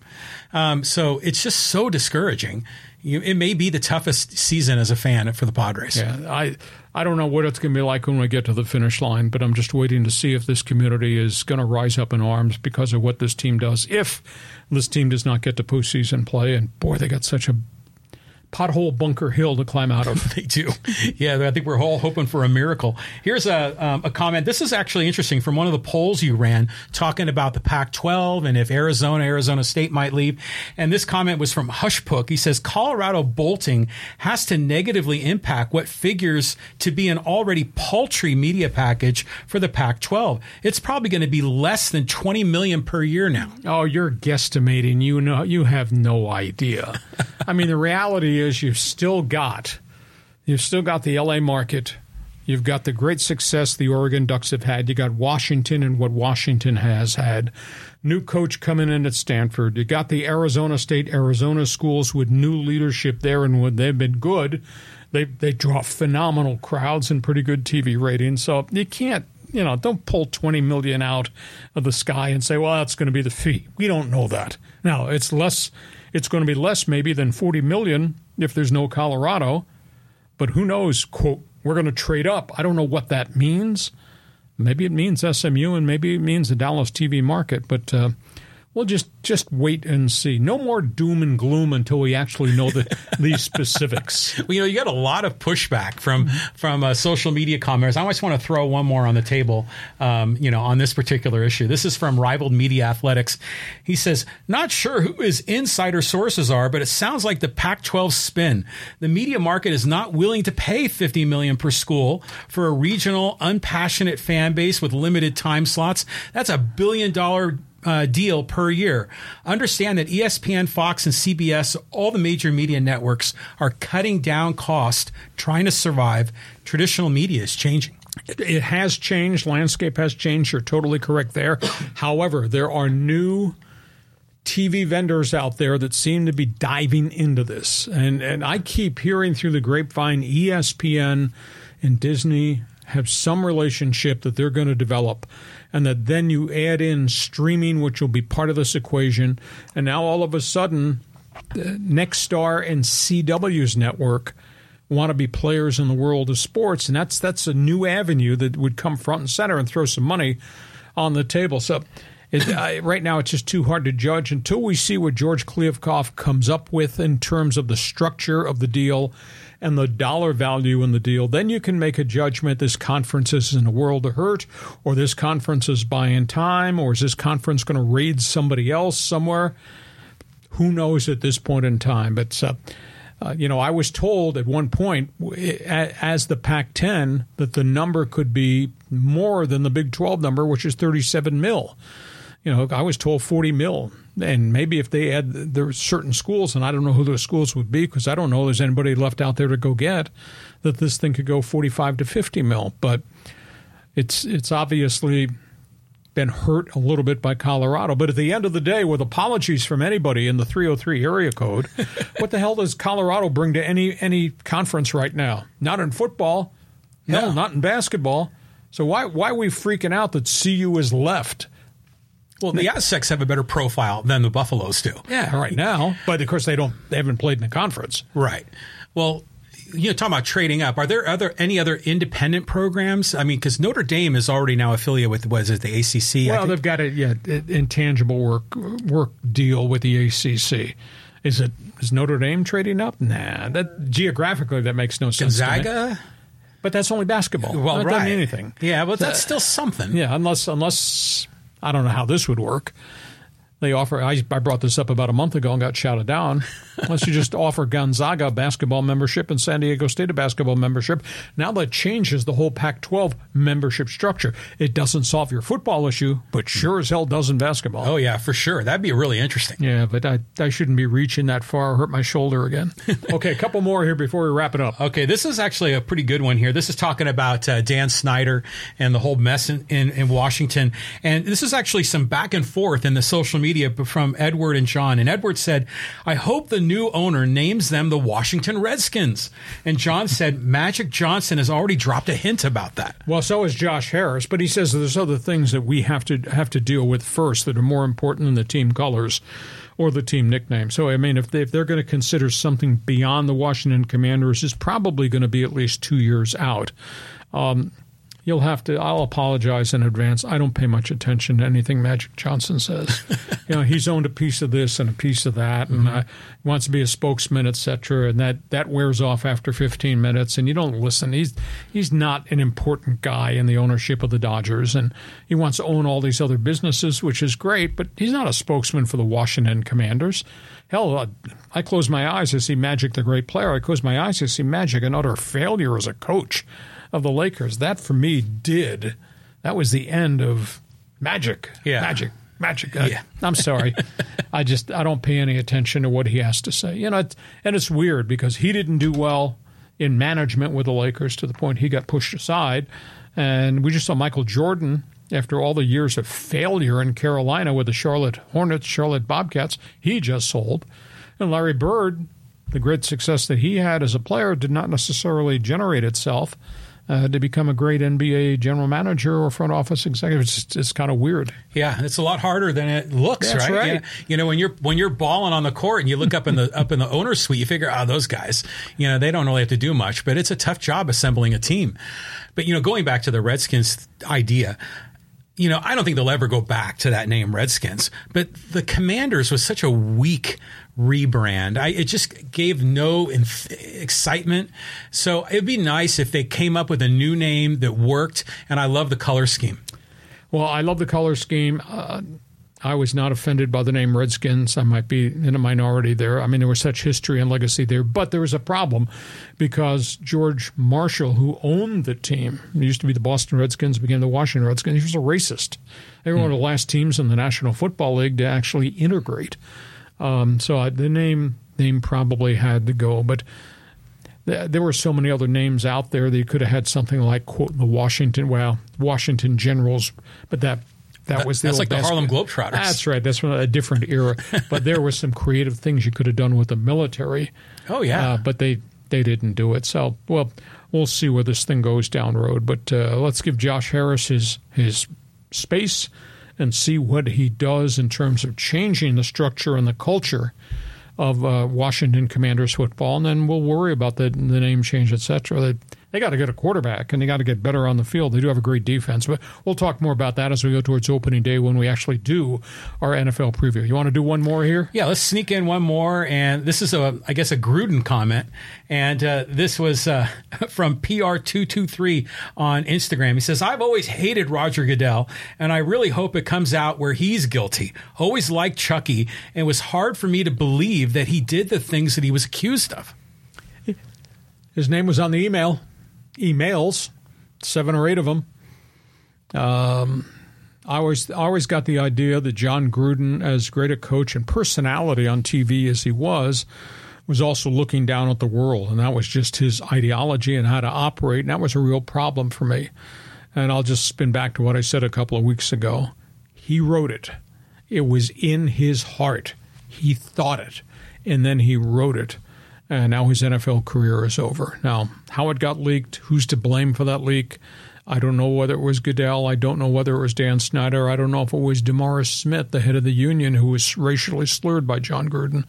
Um, so it's just so discouraging. You, it may be the toughest season as a fan for the Padres. Yeah, I I don't know what it's going to be like when we get to the finish line, but I'm just waiting to see if this community is going to rise up in arms because of what this team does. If this team does not get to postseason play, and boy, they got such a pothole bunker hill to climb out of. they do. Yeah, I think we're all hoping for a miracle. Here's a, um, a comment. This is actually interesting from one of the polls you ran talking about the Pac 12 and if Arizona, Arizona State might leave. And this comment was from Hushpook. He says Colorado bolting has to negatively impact what figures to be an already paltry media package for the Pac 12. It's probably going to be less than 20 million per year now. Oh, you're guesstimating. You know, you have no idea. I mean, the reality is you've still got you've still got the LA market. You've got the great success the Oregon Ducks have had. You got Washington and what Washington has had. New coach coming in at Stanford. You got the Arizona State, Arizona schools with new leadership there, and when they've been good, they they draw phenomenal crowds and pretty good TV ratings. So you can't you know, don't pull 20 million out of the sky and say, well, that's going to be the fee. We don't know that. Now, it's less it's going to be less maybe than 40 million if there's no Colorado, but who knows, quote, we're going to trade up. I don't know what that means. Maybe it means SMU and maybe it means the Dallas TV market, but uh, we'll just just wait and see. No more doom and gloom until we actually know the these specifics. Well, you know, you got a lot of pushback from from uh, social media commenters. I just want to throw one more on the table. Um, you know, on this particular issue. This is from Rivaled Media Athletics. He says, "Not sure who his insider sources are, but it sounds like the Pac-12 spin. The media market is not willing to pay 50 million per school for a regional, unpassionate fan base with limited time slots. That's a billion dollar." Uh, deal per year. Understand that ESPN, Fox, and CBS, all the major media networks, are cutting down cost, trying to survive. Traditional media is changing. It has changed. Landscape has changed. You're totally correct there. However, there are new TV vendors out there that seem to be diving into this. And and I keep hearing through the grapevine ESPN and Disney have some relationship that they're going to develop and that then you add in streaming, which will be part of this equation. And now all of a sudden, Nexstar and CW's network want to be players in the world of sports, and that's that's a new avenue that would come front and center and throw some money on the table. So. It, uh, right now, it's just too hard to judge until we see what George Kliavkoff comes up with in terms of the structure of the deal and the dollar value in the deal, then you can make a judgment this conference is in a world of hurt, or this conference is buying time, or is this conference going to raid somebody else somewhere? Who knows at this point in time? But, uh, uh, you know, I was told at one point, as the Pac 10, that the number could be more than the Big 12 number, which is 37 mil. You know, I was told 40 mil and maybe if they had there were certain schools, and I don't know who those schools would be because I don't know there's anybody left out there to go get that this thing could go 45 to 50 mil, but it's it's obviously been hurt a little bit by Colorado. But at the end of the day, with apologies from anybody in the 303 area code, what the hell does Colorado bring to any any conference right now? Not in football, no, yeah. not in basketball. So why why are we freaking out that CU is left? Well, the Aztecs have a better profile than the Buffaloes do. Yeah, right now. But of course, they don't. They haven't played in the conference. Right. Well, you know, talking about trading up, are there other any other independent programs? I mean, because Notre Dame is already now affiliated with what is it, the ACC? Well, they've got a yeah intangible work work deal with the ACC. Is it is Notre Dame trading up? Nah, that geographically that makes no sense. Gonzaga. But that's only basketball. Well, that right. anything. Yeah, but that's uh, still something. Yeah, unless unless I don't know how this would work. They offer. I, I brought this up about a month ago and got shouted down. Unless you just offer Gonzaga basketball membership and San Diego State a basketball membership, now that changes the whole Pac-12 membership structure. It doesn't solve your football issue, but sure as hell does in basketball. Oh yeah, for sure. That'd be really interesting. Yeah, but I, I shouldn't be reaching that far. Hurt my shoulder again. okay, a couple more here before we wrap it up. Okay, this is actually a pretty good one here. This is talking about uh, Dan Snyder and the whole mess in, in, in Washington, and this is actually some back and forth in the social media media but from Edward and John, and Edward said, "I hope the new owner names them the Washington Redskins." And John said, "Magic Johnson has already dropped a hint about that." Well, so has Josh Harris, but he says there's other things that we have to have to deal with first that are more important than the team colors or the team nickname. So, I mean, if, they, if they're going to consider something beyond the Washington Commanders, it's probably going to be at least two years out. Um, you'll have to. I'll apologize in advance. I don't pay much attention to anything Magic Johnson says. you know, he's owned a piece of this and a piece of that, and mm-hmm. uh, wants to be a spokesman, etc. And that that wears off after 15 minutes, and you don't listen. He's he's not an important guy in the ownership of the Dodgers, and he wants to own all these other businesses, which is great. But he's not a spokesman for the Washington Commanders. Hell, uh, I close my eyes to see Magic, the great player. I close my eyes to see Magic, an utter failure as a coach of the Lakers. That for me did. That was the end of magic. Yeah. Magic. Magic. Uh, yeah. I'm sorry. I just I don't pay any attention to what he has to say. You know, and it's weird because he didn't do well in management with the Lakers to the point he got pushed aside. And we just saw Michael Jordan after all the years of failure in Carolina with the Charlotte Hornets, Charlotte Bobcats, he just sold. And Larry Bird, the great success that he had as a player did not necessarily generate itself uh, to become a great NBA general manager or front office executive. It's, just, it's kind of weird. Yeah, it's a lot harder than it looks, That's right? right. You, know, you know, when you're when you're balling on the court and you look up in the up in the owner's suite, you figure, oh, those guys, you know, they don't really have to do much, but it's a tough job assembling a team. But you know, going back to the Redskins idea, you know, I don't think they'll ever go back to that name Redskins, but the Commanders was such a weak rebrand. I, it just gave no inf- excitement. So it'd be nice if they came up with a new name that worked. And I love the color scheme. Well, I love the color scheme. Uh, I was not offended by the name Redskins. I might be in a minority there. I mean, there was such history and legacy there, but there was a problem because George Marshall, who owned the team, used to be the Boston Redskins, became the Washington Redskins. He was a racist. They were hmm. one of the last teams in the National Football League to actually integrate. Um, so I, the name name probably had to go, but there were so many other names out there that you could have had something like quote the Washington well Washington Generals, but that that, that was the that's like the Harlem Globetrotters. That's right. That's a different era. but there were some creative things you could have done with the military. Oh yeah. Uh, but they they didn't do it. So well, we'll see where this thing goes down road. But uh, let's give Josh Harris his his space and see what he does in terms of changing the structure and the culture of uh, Washington Commanders football, and then we'll worry about the, the name change, etc. cetera they got to get a quarterback and they got to get better on the field. They do have a great defense, but we'll talk more about that as we go towards opening day when we actually do our NFL preview. You want to do one more here? Yeah, let's sneak in one more. And this is a, I guess, a Gruden comment. And uh, this was uh, from PR223 on Instagram. He says, I've always hated Roger Goodell, and I really hope it comes out where he's guilty. Always liked Chucky, and it was hard for me to believe that he did the things that he was accused of. His name was on the email emails, seven or eight of them. Um, I always I always got the idea that Jon Gruden, as great a coach and personality on TV as he was, was also looking down at the world, and that was just his ideology and how to operate, and that was a real problem for me. And I'll just spin back to what I said a couple of weeks ago. He wrote it. It was in his heart. He thought it, and then he wrote it and now his NFL career is over. Now, how it got leaked, who's to blame for that leak? I don't know whether it was Goodell. I don't know whether it was Dan Snyder. I don't know if it was DeMaurice Smith, the head of the union, who was racially slurred by Jon Gruden.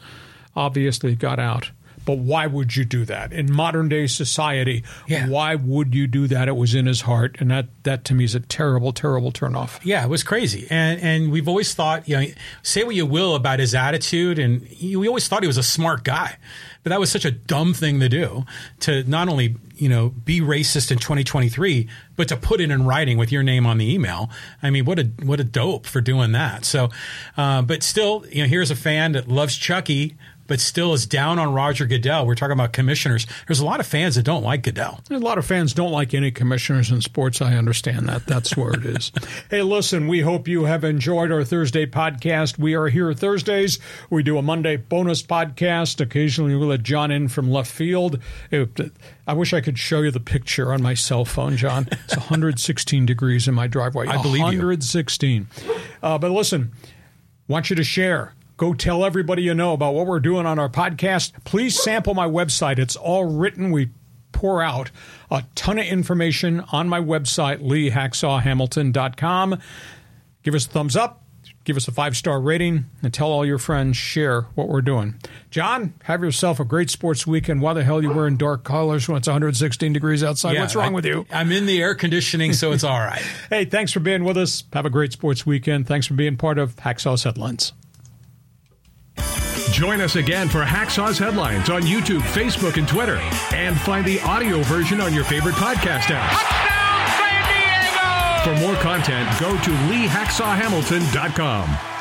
Obviously, got out. But why would you do that in modern day society? Yeah. Why would you do that? It was in his heart, and that that to me is a terrible, terrible turnoff. Yeah, it was crazy, and and we've always thought, you know, say what you will about his attitude, and he, we always thought he was a smart guy. But that was such a dumb thing to do to not only, you know, be racist in 2023, but to put it in writing with your name on the email. I mean, what a what a dope for doing that. So, uh, but still, you know, here's a fan that loves Chucky, but still is down on Roger Goodell. We're talking about commissioners. There's a lot of fans that don't like Goodell. A lot of fans don't like any commissioners in sports. I understand that. That's where it is. hey, listen, we hope you have enjoyed our Thursday podcast. We are here Thursdays. We do a Monday bonus podcast. Occasionally we let John in from left field. I wish I could show you the picture on my cell phone, John. It's 116 degrees in my driveway. I believe 116. Uh, but listen, Want you to share. Go tell everybody you know about what we're doing on our podcast. Please sample my website. It's all written. We pour out a ton of information on my website, leehacksawhamilton.com. Give us a thumbs up, give us a five star rating, and tell all your friends, share what we're doing. John, have yourself a great sports weekend. Why the hell are you wearing dark colors when it's 116 degrees outside? Yeah, What's wrong I- with you? I'm in the air conditioning, so it's all right. Hey, thanks for being with us. Have a great sports weekend. Thanks for being part of Hacksaw's Headlines. Join us again for Hacksaw's Headlines on YouTube, Facebook, and Twitter. And find the audio version on your favorite podcast app. Touchdown, San Diego! For more content, go to leehacksawhamilton.com.